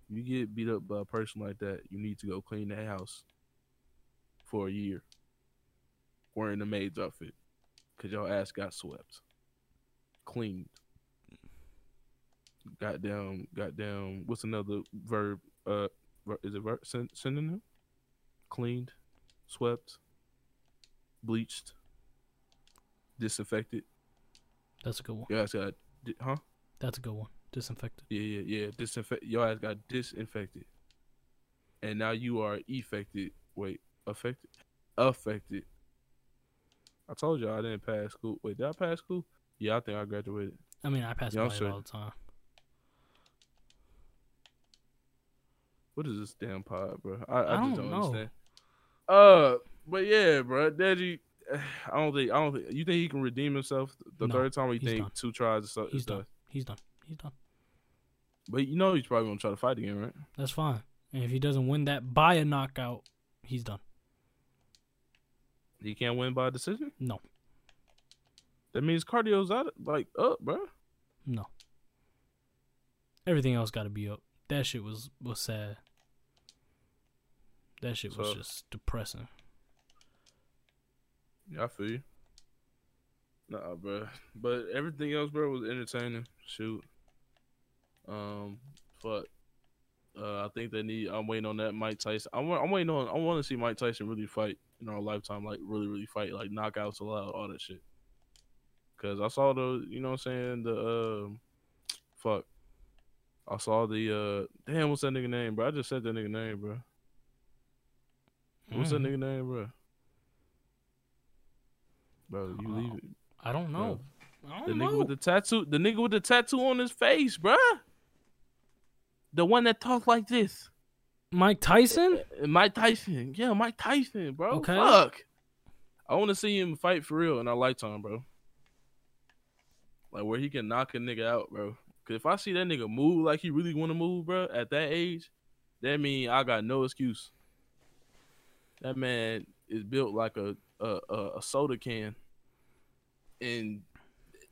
you get beat up by a person like that, you need to go clean that house for a year, wearing the maid's outfit, cause your ass got swept, cleaned. Goddamn, goddamn. What's another verb? Uh, is it ver- syn- synonym? Cleaned, swept, bleached, disinfected. That's a good one. Your ass got, huh? That's a good one. Disinfected. Yeah, yeah, yeah. Disinfect. Your ass got disinfected, and now you are affected. Wait, affected, affected. I told you I didn't pass school. Wait, did I pass school? Yeah, I think I graduated. I mean, I pass Yeah, I'm by it sure. all the time. What is this damn pod, bro? I, I, I just don't don't understand. Uh, but yeah, bro, Deji. I don't think. I don't think. You think he can redeem himself the No, third time? Or you he's think done. two tries is, He's done. done? He's done. He's done. But you know he's probably gonna try to fight again, right? That's fine. And if he doesn't win that by a knockout, he's done. He can't win by decision. No. That means cardio's out, like up, bro. No. Everything else got to be up. That shit was was sad. That shit was So- just depressing. Yeah, I feel you. Nah, bro. But everything else, bro, was entertaining. Shoot. Um, fuck. Uh, I think they need. I'm waiting on that Mike Tyson. I'm, I'm waiting on. I want to see Mike Tyson really fight in our lifetime. Like really, really fight. Like knockouts allowed, all that shit. Cause I saw the. You know what I'm saying? The um, fuck. I saw the uh. Damn, what's that nigga name, bro? I just said that nigga name, bro. What's that Mhm. nigga name, bro? Bro, you leave it. I don't know. I The don't nigga know. with the tattoo, the nigga with the tattoo on his face, bruh. The one that talks like this. Mike Tyson? Uh, Mike Tyson. Yeah, Mike Tyson, bro. Okay. Fuck. I want to see him fight for real in our lifetime, bro. Like where he can knock a nigga out, bro. Cause if I see that nigga move like he really want to move, bro, at that age, that mean I got no excuse. That man is built like a a, a, a soda can. And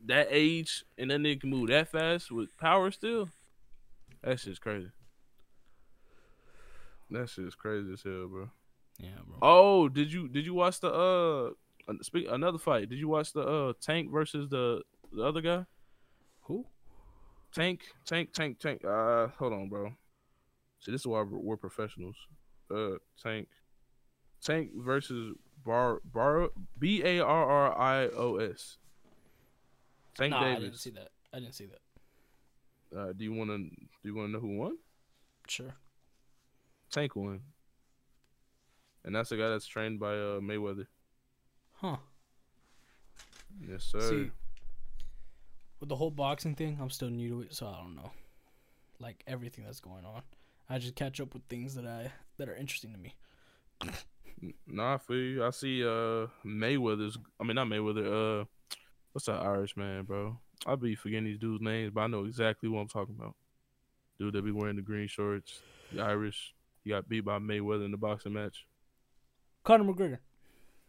that age and that nigga can move that fast with power still. That shit's crazy. That shit's crazy as hell, bro. Yeah, bro. Oh, did you did you watch the uh speak another fight? Did you watch the uh Tank versus the the other guy? Who? Tank, Tank, Tank, Tank. Uh, hold on, bro. See, this is why we're, we're professionals. Uh, Tank, Tank versus Bar Bar B A R R I O S. Tank Nah, I didn't see that. I didn't see that. Uh, do you want to do you want to know who won? Sure. Tank won, and that's the guy that's trained by uh Mayweather. Huh. Yes, sir. See, with the whole boxing thing, I'm still new to it, so I don't know. Like everything that's going on, I just catch up with things that I that are interesting to me. Nah, I feel you. I see uh Mayweather's I mean not Mayweather, uh what's that Irish man, bro? I be forgetting these dudes' names, but I know exactly what I'm talking about. Dude that be wearing the green shorts, the Irish. He got beat by Mayweather in the boxing match. Conor McGregor.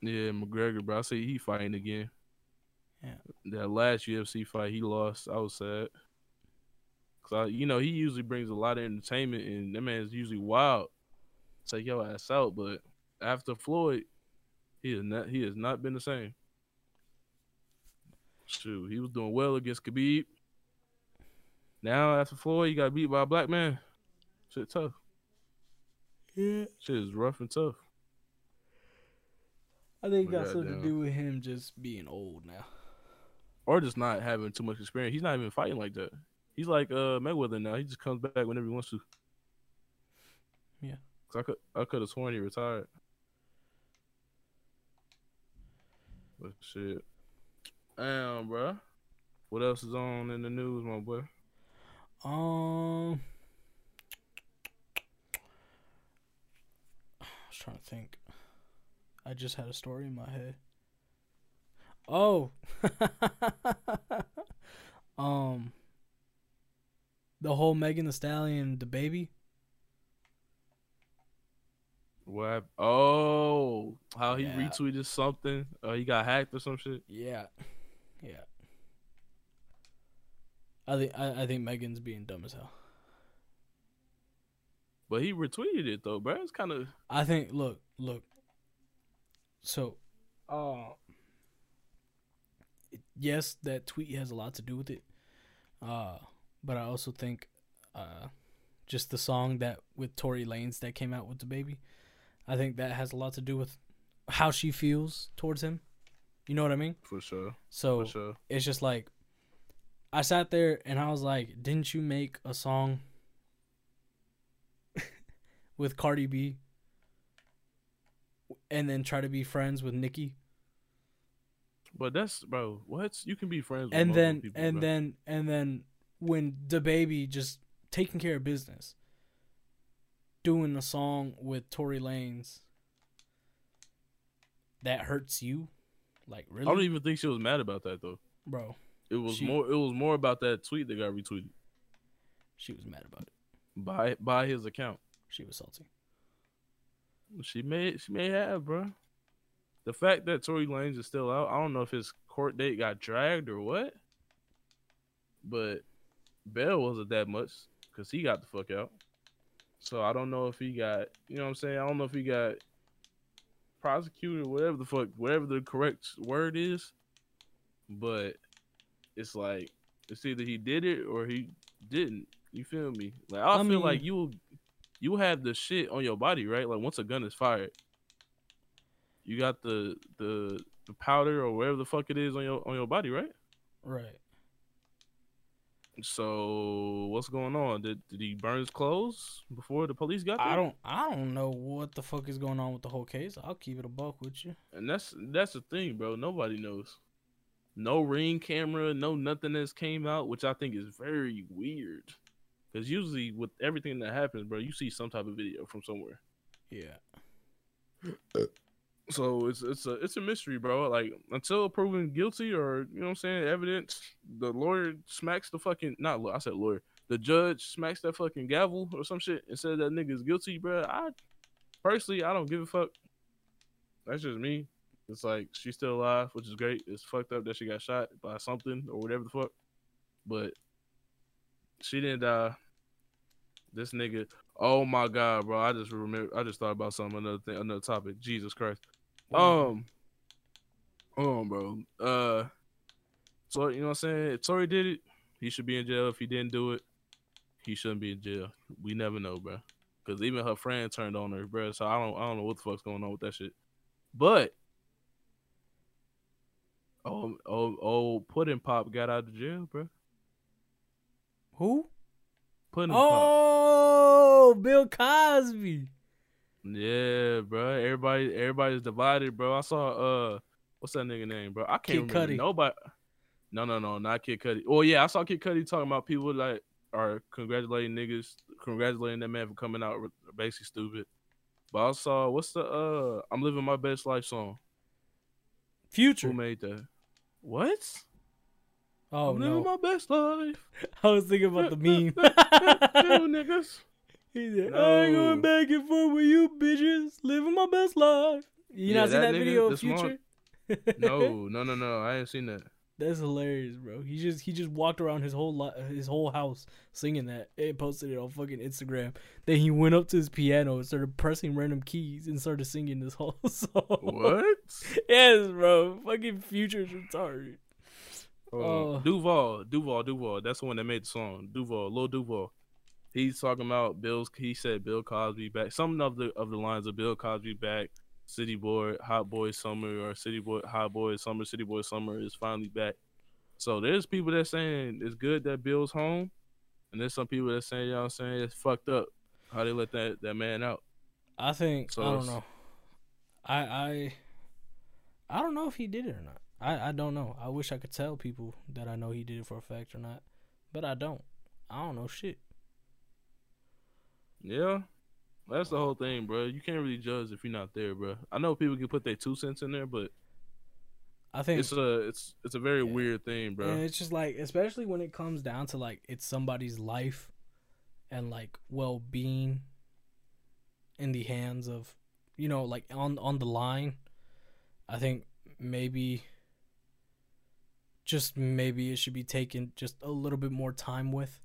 Yeah, McGregor, bro. I see he fighting again. Yeah. That last UFC fight he lost, I was sad. Cause I, you know, he usually brings a lot of entertainment, and that man's usually wild. Take your ass out, but after Floyd, he has not. He has not been the same. Shoot, he was doing well against Khabib. Now after Floyd, he got beat by a black man. Shit tough. Yeah. Shit is rough and tough. I think it got something to do with him just being old now. or just not having too much experience. He's not even fighting like that. He's like uh Mayweather now. He just comes back whenever he wants to. Yeah. Cause I could I could have sworn he retired. But shit. Damn, bro. What else is on in the news, my boy? Um, I was trying to think. I just had a story in my head. Oh, um, The whole Megan Thee Stallion, the baby. What? Oh, how he Yeah. retweeted something? Uh, he got hacked or some shit. Yeah, yeah. I think I, I think Megan's being dumb as hell. But he retweeted it though, bro. It's kind of I think look, look. So, uh yes, that tweet has a lot to do with it. Uh but I also think uh just the song that with Tory Lanez that came out with the baby, I think that has a lot to do with how she feels towards him. You know what I mean? for sure, So for sure. it's just like I sat there and I was like, "Didn't you make a song with Cardi B and then try to be friends with Nicki?" But that's bro. What you can be friends And then people, and bro. then and then when the baby just taking care of business, doing a song with Tory Lanez that hurts you, like really? I don't even think she was mad about that though. bro. It was She- more. It was more about that tweet that got retweeted She was mad about it. by by his account. She was salty. She may she may have, bro. The fact that Tory Lanez is still out, I don't know if his court date got dragged or what. But bail wasn't that much because he got the fuck out. So I don't know if he got, you know what I'm saying? I don't know if he got prosecuted, whatever the fuck, whatever the correct word is. But it's like it's either he did it or he didn't. You feel me? Like I, I feel mean- like you you have the shit on your body, right? Like once a gun is fired, you got the the the powder or whatever the fuck it is on your on your body, right? Right. So what's going on? Did did he burn his clothes before the police got there? I don't I don't know what the fuck is going on with the whole case. I'll keep it a buck with you. And that's that's the thing, bro. Nobody knows. No ring camera, no nothing that's came out, which I think is very weird. Because usually with everything that happens, bro, you see some type of video from somewhere. Yeah. Uh, So it's it's a it's a mystery, bro. Like until proven guilty or you know what I'm saying, evidence, the lawyer smacks the fucking not I said lawyer. The judge smacks that fucking gavel or some shit and says that nigga's guilty, bro. I personally I don't give a fuck. That's just me. It's like she's still alive, which is great. It's fucked up that she got shot by something or whatever the fuck. But she didn't die. This nigga, oh my god, bro! I just remember, I just thought about something, another thing, another topic. Jesus Christ. Um, um, bro. Uh, so you know what I'm saying? If Tory did it, he should be in jail. If he didn't do it, he shouldn't be in jail. We never know, bro. Because even her friend turned on her, bro. So I don't, I don't know what the fuck's going on with that shit. But, oh, oh, oh, Pudding Pop got out of jail, bro. Who? Pudding Pop. Oh, Bill Cosby. Yeah, bro. Everybody, everybody's divided, bro. I saw uh, what's that nigga name, bro? I can't Kid remember Cudi. nobody. No, no, no, not Kid Cudi. Oh yeah, I saw Kid Cudi talking about people like are congratulating niggas, congratulating that man for coming out basically stupid. But I saw what's the uh, I'm living my best life song. Future. Who made that? What? Oh I'm living no. my best life. I was thinking about the meme. you He said, I ain't No. going back and forth with you bitches. Living my best life. You Yeah, not seen that that video of Future? No, no, no, no. I ain't seen that. That's hilarious, bro. He just he just walked around his whole li- his whole house singing that and posted it on fucking Instagram. Then he went up to his piano and started pressing random keys and started singing this whole song. What? yes, bro. Fucking Future's retarded. Uh, Oh. Duval, Duval, Duval. That's the one that made the song. Duval, Lil Duval. He's talking about Bill's. He said Bill Cosby back. Some of the of the lines of Bill Cosby back. City Boy, Hot Boy Summer, or City Boy, Hot Boy Summer, City Boy Summer is finally back. So there's people that saying it's good that Bill's home, and there's some people that saying, you know what I'm saying, it's fucked up how they let that that man out. I think So I don't know. I I I don't know if he did it or not. I I don't know. I wish I could tell people that I know he did it for a fact or not, but I don't. I don't know shit. Yeah. That's the whole thing, bro. You can't really judge if you're not there, bro. I know people can put their two cents in there, but I think It's a it's it's a very Yeah. weird thing, bro. And it's just like, especially when it comes down to like it's somebody's life and like well being in the hands of, you know, like on on the line. I think maybe, just maybe it should be taken just a little bit more time with,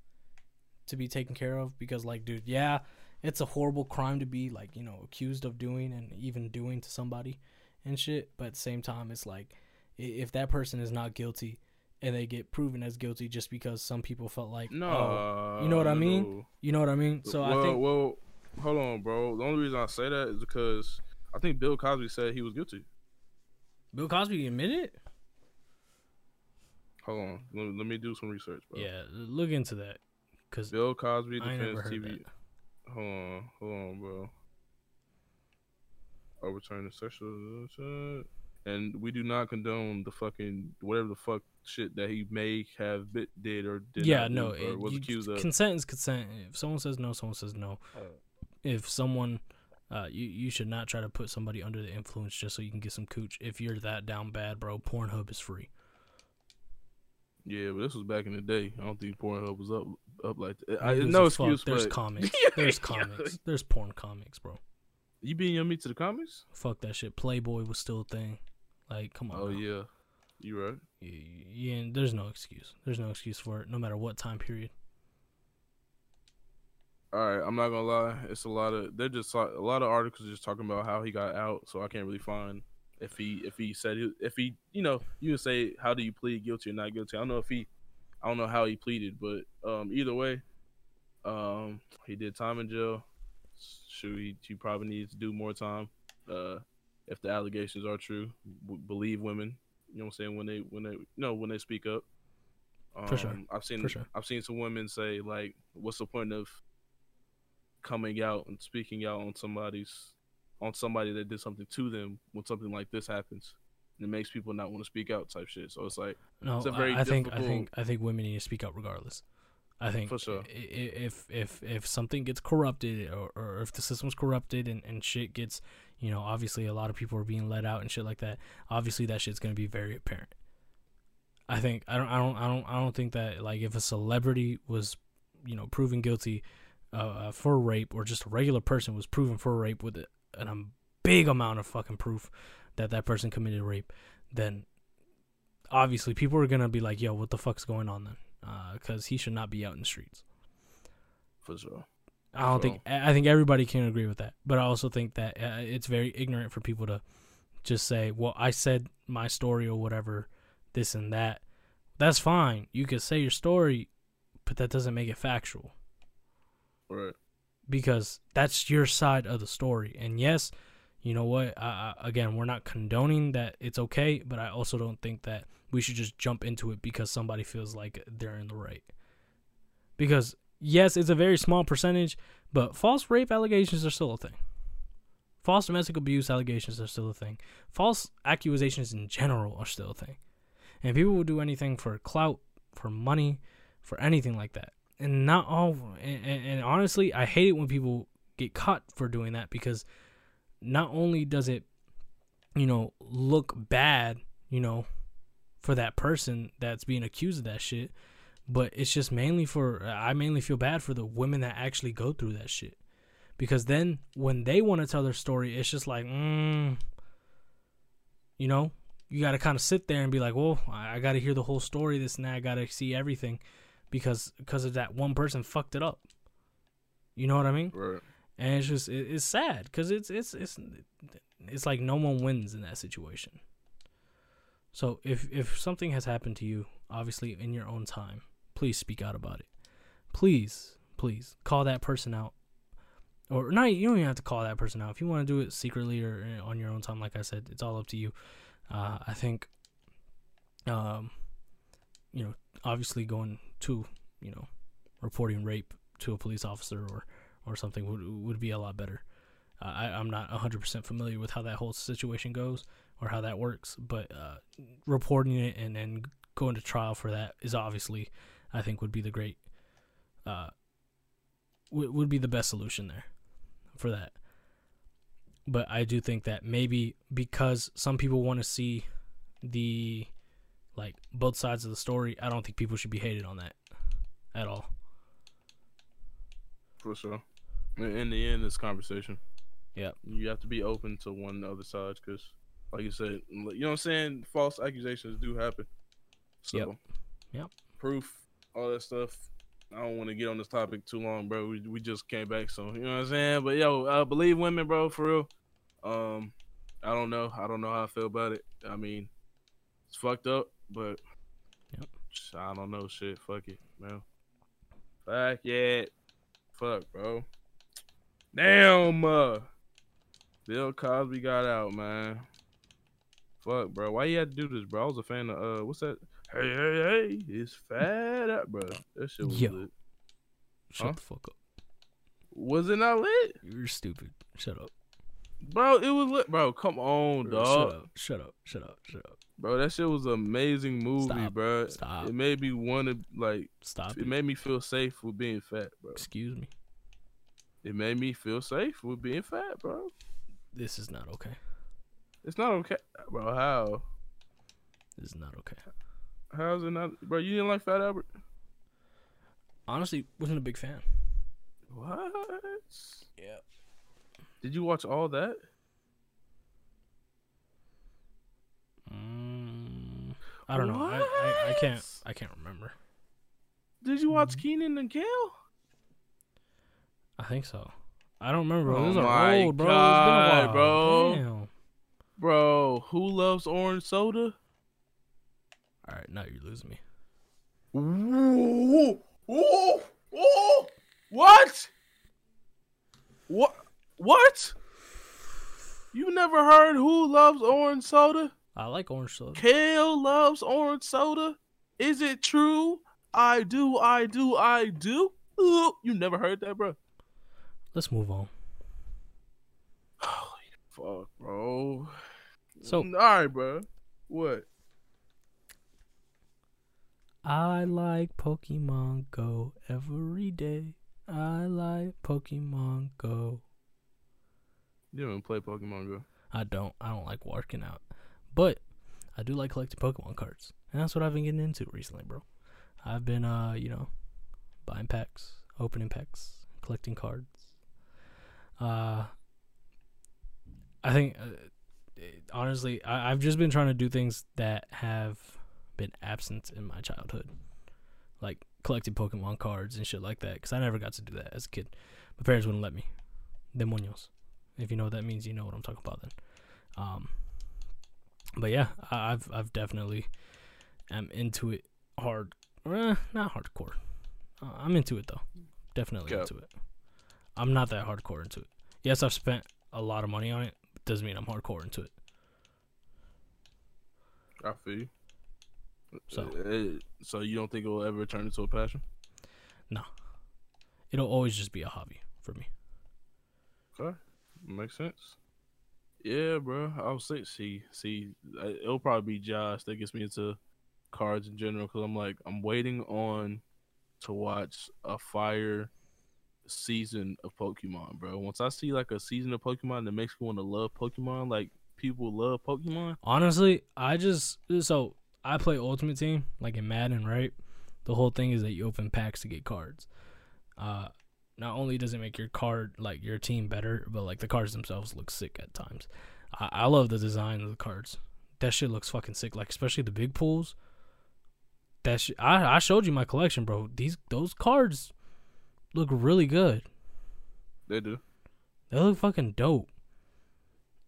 to be taken care of because like, dude, yeah, it's a horrible crime to be like you know accused of doing and even doing to somebody and shit. But at the same time, it's like if that person is not guilty and they get proven as guilty just because some people felt like no, oh, you know what I mean? no. you know what I mean. So well, I think well, hold on, bro. The only reason I say that is because I think Bill Cosby said he was guilty. Bill Cosby admitted. Hold on, let, let me do some research, bro. Yeah, look into that because Bill Cosby I ain't defense never heard TV. that. Hold on, hold on, bro. Overturn the sexual, and we do not condone the fucking whatever the fuck shit that he may have bit, did or did yeah, no, do, or it- was accused of. consent is consent. If someone says no, someone says no. If someone, uh, you you should not try to put somebody under the influence just so you can get some cooch. If you're that down bad, bro, Pornhub is free. Yeah, but this was back in the day. I don't think Pornhub was up up like that. I, no excuse, There's but comics. There's comics. There's porn comics, bro. you being your meat to the comics? Fuck that shit. Playboy was still a thing. Like, come on. Oh now. yeah, you right. Yeah, yeah, there's no excuse. There's no excuse for it, no matter what time period. All right, I'm not gonna lie. It's a lot of they're just a lot of articles just talking about how he got out. So I can't really find if he if he said if he you know you can say how do you plead guilty or not guilty. I don't know if he I don't know how he pleaded, but um either way, um he did time in jail. Shoot, he, he probably needs to do more time. Uh, if the allegations are true, w- believe women. You know what I'm saying when they when they you know when they speak up. Um, For sure. I've seen For sure. I've seen some women say like, "What's the point of coming out and speaking out on somebody's on somebody that did something to them when something like this happens?" And it makes people not want to speak out, type shit. So it's like, No, It's a very I, I think I think I think women need to speak out regardless. I think For sure. if if if something gets corrupted or, or if the system's corrupted and, and shit gets you know obviously a lot of people are being let out and shit like that obviously that shit's gonna be very apparent. I think I don't I don't I don't I don't think that like if a celebrity was you know proven guilty uh, uh, for rape or just a regular person was proven for rape with a, an, a big amount of fucking proof that that person committed rape, then obviously people are gonna be like, "Yo, what the fuck's going on then?" Because he should not be out in the streets. for sure. I don't think I I think everybody can agree with that, but I also think that uh, it's very ignorant for people to just say, "Well, I said my story or whatever, this and that." That's fine. You can say your story, but that doesn't make it factual Right. Because that's your side of the story. And yes, you know what? I, I, again, we're not condoning that it's okay, but I also don't think that we should just jump into it because somebody feels like they're in the right. Because yes, it's a very small percentage, but false rape allegations are still a thing. False domestic abuse allegations are still a thing. False accusations in general are still a thing. And people will do anything for clout, for money, for anything like that. And not all, and, and, and honestly, I hate it when people get caught for doing that because not only does it, you know, look bad, you know, for that person that's being accused of that shit, but it's just mainly for, I mainly feel bad for the women that actually go through that shit. Because then when they want to tell their story, it's just like, mm, you know, you got to kind of sit there and be like, well, I, I got to hear the whole story, this and that. I got to see everything because because of that one person fucked it up. You know what I mean? Right. And it's just it, it's sad because it's it's it's it's like no one wins in that situation. So if if something has happened to you, obviously in your own time, please speak out about it. Please, please call that person out. Or not, you don't even have to call that person out. If you want to do it secretly or uh, on your own time, like I said, it's all up to you. Uh, I think, um, you know, obviously going to, you know, reporting rape to a police officer or or something would would be a lot better. Uh, I I'm not 100% familiar with how that whole situation goes or how that works, but uh, reporting it and then going to trial for that is obviously, I think, would be the great, uh, would would be the best solution there, for that. But I do think that maybe because some people want to see the like both sides of the story. I don't think people should be hated on that at all. For sure. In the end, it's conversation. Yeah. You have to be open to one other side because, like you said, you know what I'm saying? False accusations do happen. So, Yep. Yep. proof, all that stuff. I don't want to get on this topic too long, bro. We, we just came back, so you know what I'm saying. But yo, uh, believe women, bro, for real. Um, I don't know. I don't know how I feel about it. I mean, it's fucked up, but Yep. I don't know. Shit, fuck it, man. Fuck it, fuck, bro. Damn, uh, Bill Cosby got out, man. Fuck, bro. Why you had to do this, bro? I was a fan of uh, what's that? Hey, hey, hey, it's fat up, bro. That shit was Yo. lit. Shut Huh? the fuck up. Was it not lit, You're stupid. Shut up. bro? It was lit, bro. Come on, Shut dog, up. Shut up. Shut up. Shut up. Bro. That shit was an amazing movie, Stop. bro. Stop. It made me want to like. Stop It it. made me feel safe with being fat, bro. Excuse me. It made me feel safe with being fat, bro. This is not okay. It's not okay, bro. How? This is not okay. How's it not, bro? You didn't like Fat Albert? Honestly, wasn't a big fan. What? Yeah. Did you watch all that? Mm, I don't know. I, I, I can't. I can't remember. Did you watch Mm-hmm. Kenan and Kel? I think so. I don't remember. Bro. Oh Those are my old, bro. God, it's been a while, bro. Damn. Bro, who loves orange soda? All right, now you're losing me. Ooh, ooh, ooh. What? What? What? You never heard who loves orange soda? I like orange soda. Kel loves orange soda. Is it true? I do, I do, I do. Ooh, you never heard that, bro? Let's move on. Holy fuck, bro. So- all right, bro. What? I like Pokemon Go every day. I like Pokemon Go. You don't even play Pokemon Go. I don't. I don't like working out, but I do like collecting Pokemon cards, and that's what I've been getting into recently, bro. I've been, uh, you know, buying packs, opening packs, collecting cards. Uh, I think, uh, honestly, I, I've just been trying to do things that have been absent in my childhood, like collecting Pokemon cards and shit like that, because I never got to do that as a kid. My parents wouldn't let me. Demonios. If you know what that means, you know what I'm talking about then. Um, but yeah, I've I've definitely am into it hard. Eh, not hardcore. Uh, I'm into it though. Definitely Cap. into it. I'm not that hardcore into it. Yes, I've spent a lot of money on it. But doesn't mean I'm hardcore into it. I feel you. So. Uh, so you don't think it will ever turn into a passion? No, it'll always just be a hobby for me. Okay, makes sense. Yeah, bro. I was say, see, see, it'll probably be Josh that gets me into cards in general because I'm like, I'm waiting on to watch a fire season of Pokemon, bro. Once I see like a season of Pokemon that makes me want to love Pokemon, like people love Pokemon. Honestly, I just so I play Ultimate Team like in Madden, right? The whole thing is that you open packs to get cards. Uh, not only does it make your card like your team better, but like the cards themselves look sick at times. I, I love the design of the cards. That shit looks fucking sick. Like especially the big pools. That shit, I I showed you my collection, bro. These those cards look really good. They do. They look fucking dope.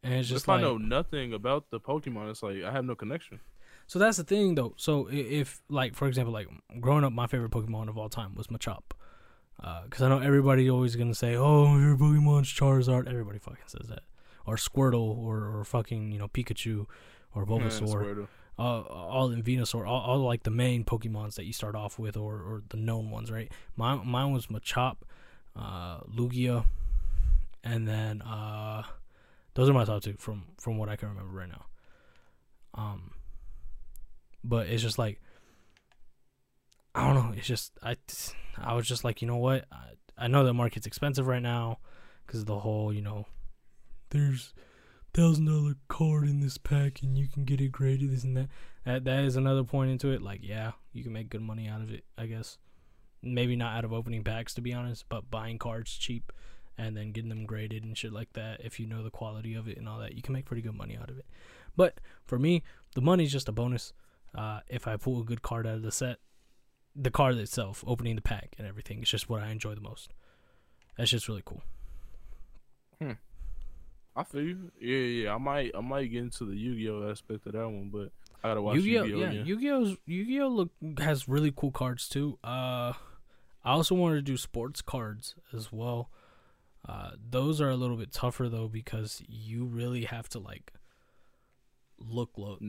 And it's just if I know nothing about the Pokemon, it's like I have no connection. So that's the thing, though. So if, like, for example, like growing up, my favorite Pokemon of all time was Machop. Because I know everybody always gonna say, "Oh, your Pokemon's Charizard." Everybody fucking says that, or Squirtle, or or fucking you know Pikachu, or Bulbasaur, Squirtle. uh, all in Venusaur, all, all like the main Pokemons that you start off with, or or the known ones, right? Mine mine was Machop, uh, Lugia, and then uh, those are my top two from from what I can remember right now. Um, but it's just like I don't know. It's just I I was just like you know what I I know the market's expensive right now because the whole you know there's thousand dollar card in this pack and you can get it graded, this and that. That that is another point into it. Like, yeah, you can make good money out of it, I guess. Maybe not out of opening packs to be honest, but buying cards cheap and then getting them graded and shit like that. If you know the quality of it and all that, you can make pretty good money out of it. But for me, the money's just a bonus. Uh, if I pull a good card out of the set, the card itself, opening the pack and everything, it's just what I enjoy the most. That's just really cool. I feel you. Yeah, yeah. I might, I might get into the Yu-Gi-Oh aspect of that one, but I gotta watch Yu-Gi-Oh, Yu-Gi-Oh. yeah, again. Yu-Gi-Oh's Yu-Gi-Oh look has really cool cards too. Uh, I also wanted to do sports cards as well. Uh, those are a little bit tougher though because you really have to like look look.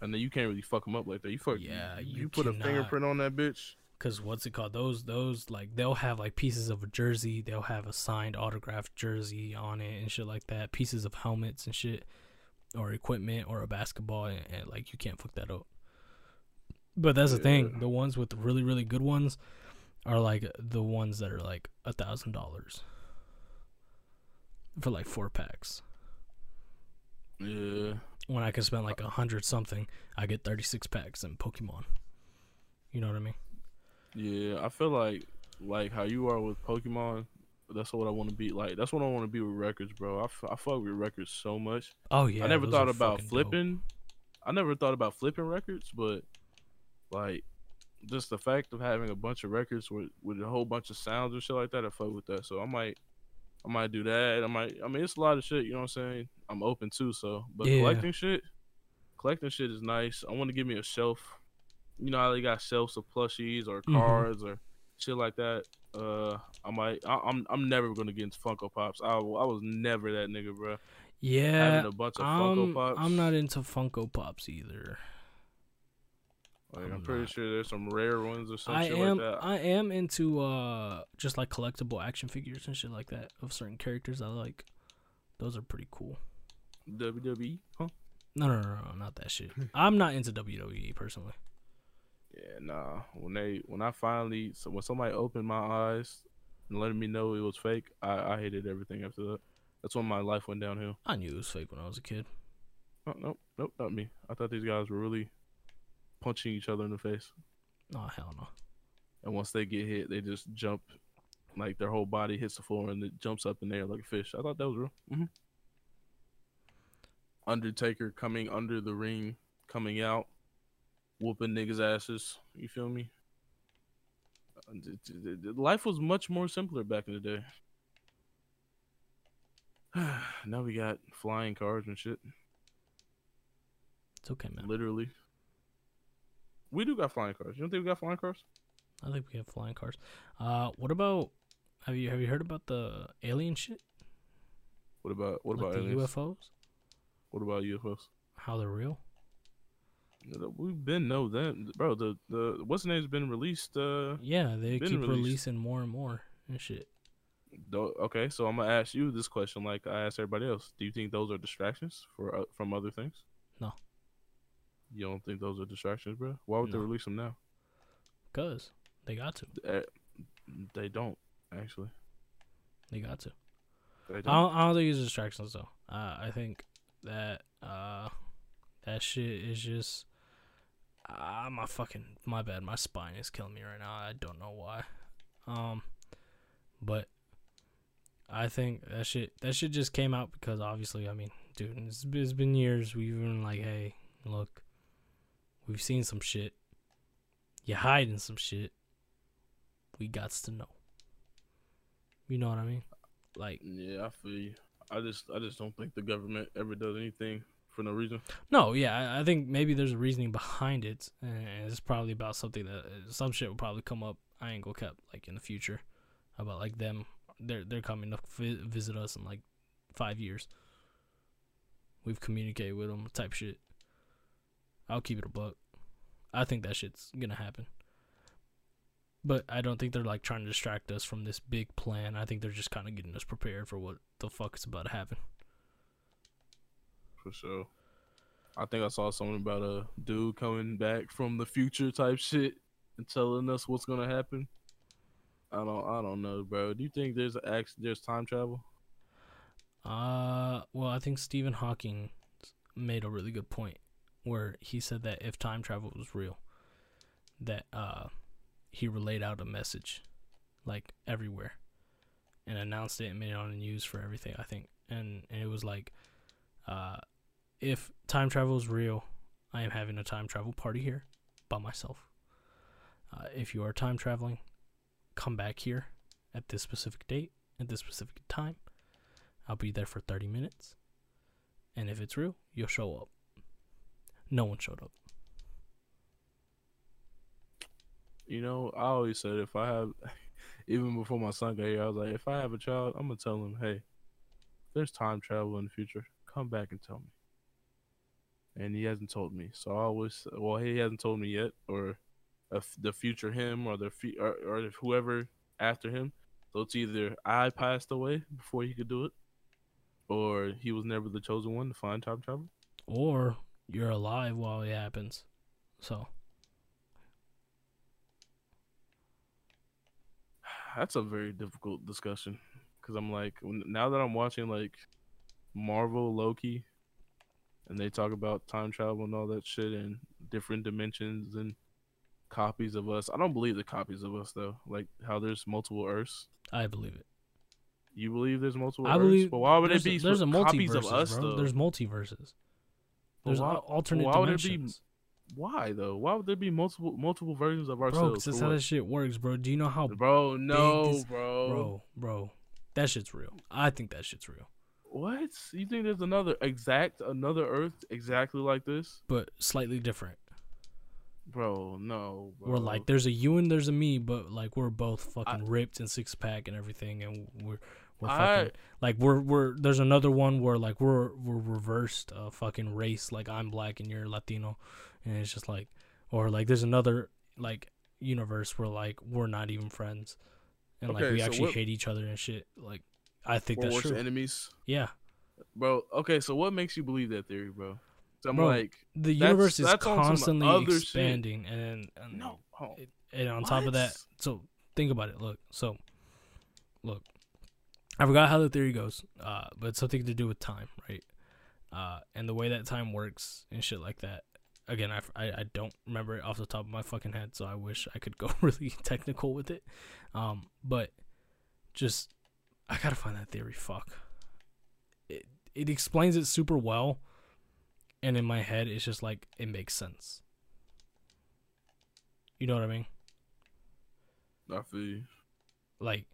And then you can't really fuck them up like that. You fuck. Yeah, you, you put a fingerprint on that bitch. Cause what's it called? Those those like they'll have like pieces of a jersey. They'll have a signed autographed jersey on it and shit like that. Pieces of helmets and shit, or equipment or a basketball, and, and like you can't fuck that up. But that's the thing. The ones with the really really good ones are like the ones that are like a thousand dollars for like four packs. Yeah. When I can spend like a hundred something, I get thirty six packs in Pokemon. You know what I mean? Yeah, I feel like like how you are with Pokemon. That's what I want to be like. That's what I want to be with records, bro. I, f- I fuck with records so much. Oh yeah. I never thought about fucking dope. flipping. I never thought about flipping records, but like just the fact of having a bunch of records with with a whole bunch of sounds and shit like that, I fuck with that. So I might I might do that. I might I mean it's a lot of shit, you know what I'm saying? I'm open too, so but Yeah. collecting shit collecting shit is nice. I want to give me a shelf. You know how they got shelves of plushies or Mhm. cards or shit like that. Uh, I might. I, I'm. I'm never gonna get into Funko Pops. I, I was never that nigga, bro. Yeah, Having a bunch of Funko I'm, Pops. I'm not into Funko Pops either. Like, I'm, I'm pretty not. sure there's some rare ones or some I shit am like that. I am into uh just like collectible action figures and shit like that of certain characters I like. Those are pretty cool. WWE, huh? No, no, no, no, not that shit. I'm not into WWE personally. Yeah, nah. When they, when I finally, so when somebody opened my eyes and letting me know it was fake, I, I hated everything after that. That's when my life went downhill. I knew it was fake when I was a kid. Oh, nope, nope, not me. I thought these guys were really punching each other in the face. Oh hell no. And once they get hit, they just jump, like their whole body hits the floor and it jumps up in the air like a fish. I thought that was real. hmm Undertaker coming under the ring, coming out, whooping niggas' asses. You feel me? Life was much more simpler back in the day. now we got flying cars and shit. It's okay, man. Literally. We do got flying cars. You don't think we got flying cars? I think we have flying cars. Uh, what about? Have you have you heard about the alien shit? What about what like about the aliens? UFOs? What about UFOs? How they're real? We've been know that, bro. The the what's the name's been released. Uh, Yeah, they keep released. releasing more and more and shit. okay, so I'm gonna ask you this question, like I asked everybody else. Do you think those are distractions for uh, from other things? No. You don't think those are distractions, bro? Why would they release them now? Cause they got to. Uh, they don't actually. They got to. They I don't. don't, I don't think it's distractions though. Uh, I think that uh, that shit is just ah my fucking my bad. My spine is killing me right now. I don't know why. Um, but I think that shit that shit just came out because obviously I mean, dude, it's, it's been years. We've been like, hey, look, we've seen some shit. You're hiding some shit. We got to know. You know what I mean? Like. Yeah, I feel you. I just I just don't think the government ever does anything for no reason. No, yeah, I, think maybe there's a reasoning behind it, and it's probably about something that uh, some shit will probably come up. I ain't gonna kept like in the future about like them. They're they're coming to vi- visit us in like five years. We've communicated with them, type shit. I'll keep it a buck. I think that shit's gonna happen. But I don't think they're like trying to distract us from this big plan. I think they're just kind of getting us prepared for what the fuck is about to happen. for sure. I think I saw something about a dude coming back from the future type shit and telling us what's gonna happen. I don't I don't know, bro. Do you think there's act there's time travel? Uh, well, I think Stephen Hawking made a really good point where he said that if time travel was real, that uh, he relayed out a message, like everywhere, and announced it and made it on the news for everything. I think, and, and it was like, uh, if time travel is real, I am having a time travel party here by myself. Uh, if you are time traveling, come back here at this specific date at this specific time. I'll be there for 30 minutes. And if it's real, you'll show up. No one showed up. You know, I always said if I have, even before my son got here, I was like, if I have a child, I'm gonna tell him, hey, there's time travel in the future, come back and tell me. And he hasn't told me, so I always, well, he hasn't told me yet, or if the future him or the or, or whoever after him. So it's either I passed away before he could do it, or he was never the chosen one to find time travel, or you're alive while it happens. So that's a very difficult discussion because I'm like now that I'm watching like Marvel Loki, and they talk about time travel and all that shit and different dimensions and copies of us. I don't believe the copies of us though. Like how there's multiple Earths. I believe it. You believe there's multiple? I Earths? believe. But why would it be a, there's a copies multiverse of us bro. though? There's multiverses. There's why- alternate why would it be. Why though? Why would there be multiple multiple versions of Bro, 'cause ourselves? that's how that shit works, bro. Do you know how, Bro, no, this- bro. bro, bro? That shit's real. I think that shit's real, What? You think there's another exact another Earth exactly like this? but slightly different. Bro, no. Bro. We're like, there's a you and there's a me, but like we're both fucking ripped and six pack and everything, and we're we're I- fucking like we're we're. There's another one where like we're we're reversed uh, fucking race, like I'm black and you're Latino, and it's just like, or like there's another like universe where like we're not even friends, and like we so actually what- hate each other and shit. Like, I think that's worse true. enemies, yeah, bro. Okay, so what makes you believe that theory, bro? So I'm Bro, like, the That's- universe is that's constantly shit. expanding, and, and no. Oh, it- and on top of that, so think about it. Look, so look, I forgot how the theory goes, uh, but it's something to do with time, right? Uh, and the way that time works and shit like that. Again, I, I, I don't remember it off the top of my fucking head, so I wish I could go really technical with it. Um, but just I gotta find that theory. Fuck. It it explains it super well, and in my head, it's just like it makes sense. You know what I mean? I feel you. Like,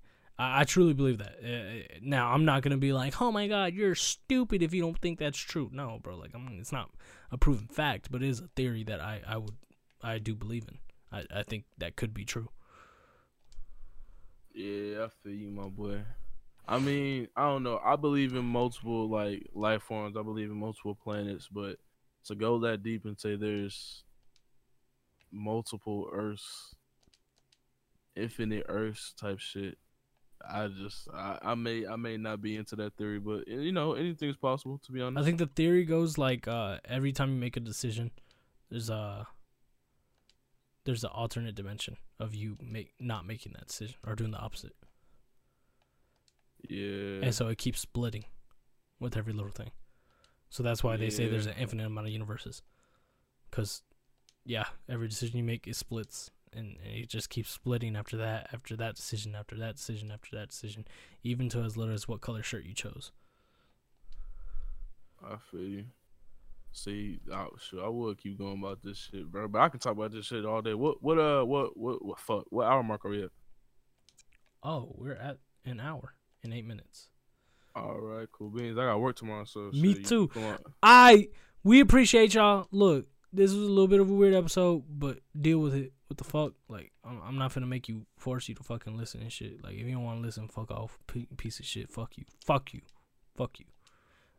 I, truly believe that. Uh, now, I'm not gonna be like, "Oh my god, you're stupid if you don't think that's true." No, bro. Like, I'm. It's not a proven fact, but it is a theory that I, I would, I do believe in. I, I think that could be true. Yeah, I feel you, my boy. I mean, I don't know. I believe in multiple like life forms. I believe in multiple planets, but to go that deep and say there's multiple Earths, infinite Earths type shit, I just I, I may I may not be into that theory, but you know anything's possible. To be honest, I think the theory goes like, uh, every time you make a decision, there's a there's an alternate dimension of you make not making that decision or doing the opposite, yeah. and so it keeps splitting with every little thing. So that's why they say there's an infinite amount of universes, because yeah, every decision you make it splits, and and it just keeps splitting after that, after that decision, after that decision, after that decision, even to as little as what color shirt you chose. I feel you. See, I, sure, I would keep going about this shit, bro. But I can talk about this shit all day. What, what, uh, what, what, what, fuck? What hour mark are we at? Oh, we're at an hour and eight minutes. All right, cool beans. I got work tomorrow, so Me shit, too. I we appreciate y'all. Look, this was a little bit of a weird episode, but deal with it. What the fuck? Like, I'm, I'm not gonna make you force you to fucking listen and shit. Like, if you don't want to listen, fuck off, P- piece of shit. Fuck you. Fuck you. Fuck you.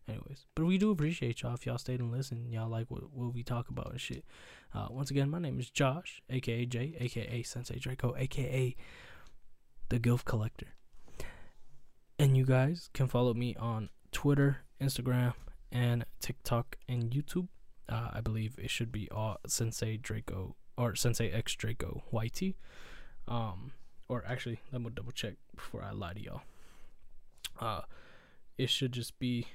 Anyways, but we do appreciate y'all if y'all stayed and listened. Y'all like what, what we talk about and shit. Uh, once again, my name is Josh, aka Jay, aka Sensei Draco, aka the Gilf Collector. And you guys can follow me on Twitter, Instagram, and TikTok and YouTube. Uh, I believe it should be all Sensei Draco or Sensei X Draco YT. Um, or actually, let me double check before I lie to y'all. Uh, it should just be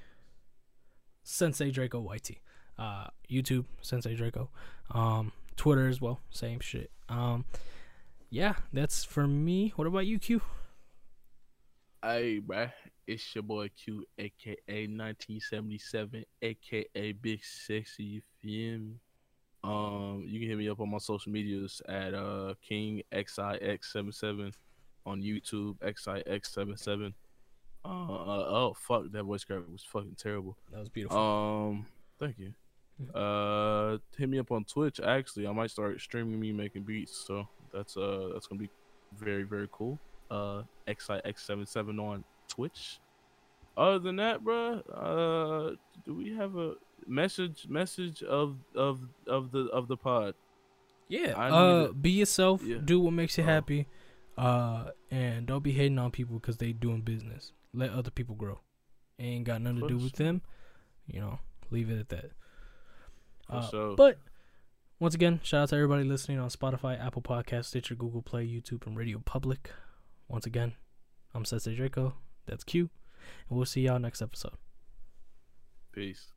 Sensei Draco YT. Uh, YouTube Sensei Draco. Um, Twitter as well, same shit. Um, yeah, that's for me. What about you, Q? Hey, bruh, it's your boy Q, aka 1977, aka Big Sexy. You feel me? Um, you can hit me up on my social medias at uh King XIX77 on YouTube, XIX77. Uh, uh, oh fuck, that voice crack was fucking terrible. That was beautiful. Um, thank you. Uh, hit me up on Twitch. Actually, I might start streaming me making beats. So that's uh that's gonna be very very cool. Uh, XIX77 on Twitch. Other than that, bro, uh, do we have a message message of of of the of the pod? yeah. I Uh, be yourself. Yeah. Do what makes you happy. Uh, and don't be hating on people because they doing business. Let other people grow. Ain't got nothing to do with them. You know, leave it at that. Uh, sure. But once again, shout out to everybody listening on Spotify, Apple Podcast, Stitcher, Google Play, YouTube, and Radio Public. Once again, I'm Sensei Draco. That's Q. And we'll see y'all next episode. Peace.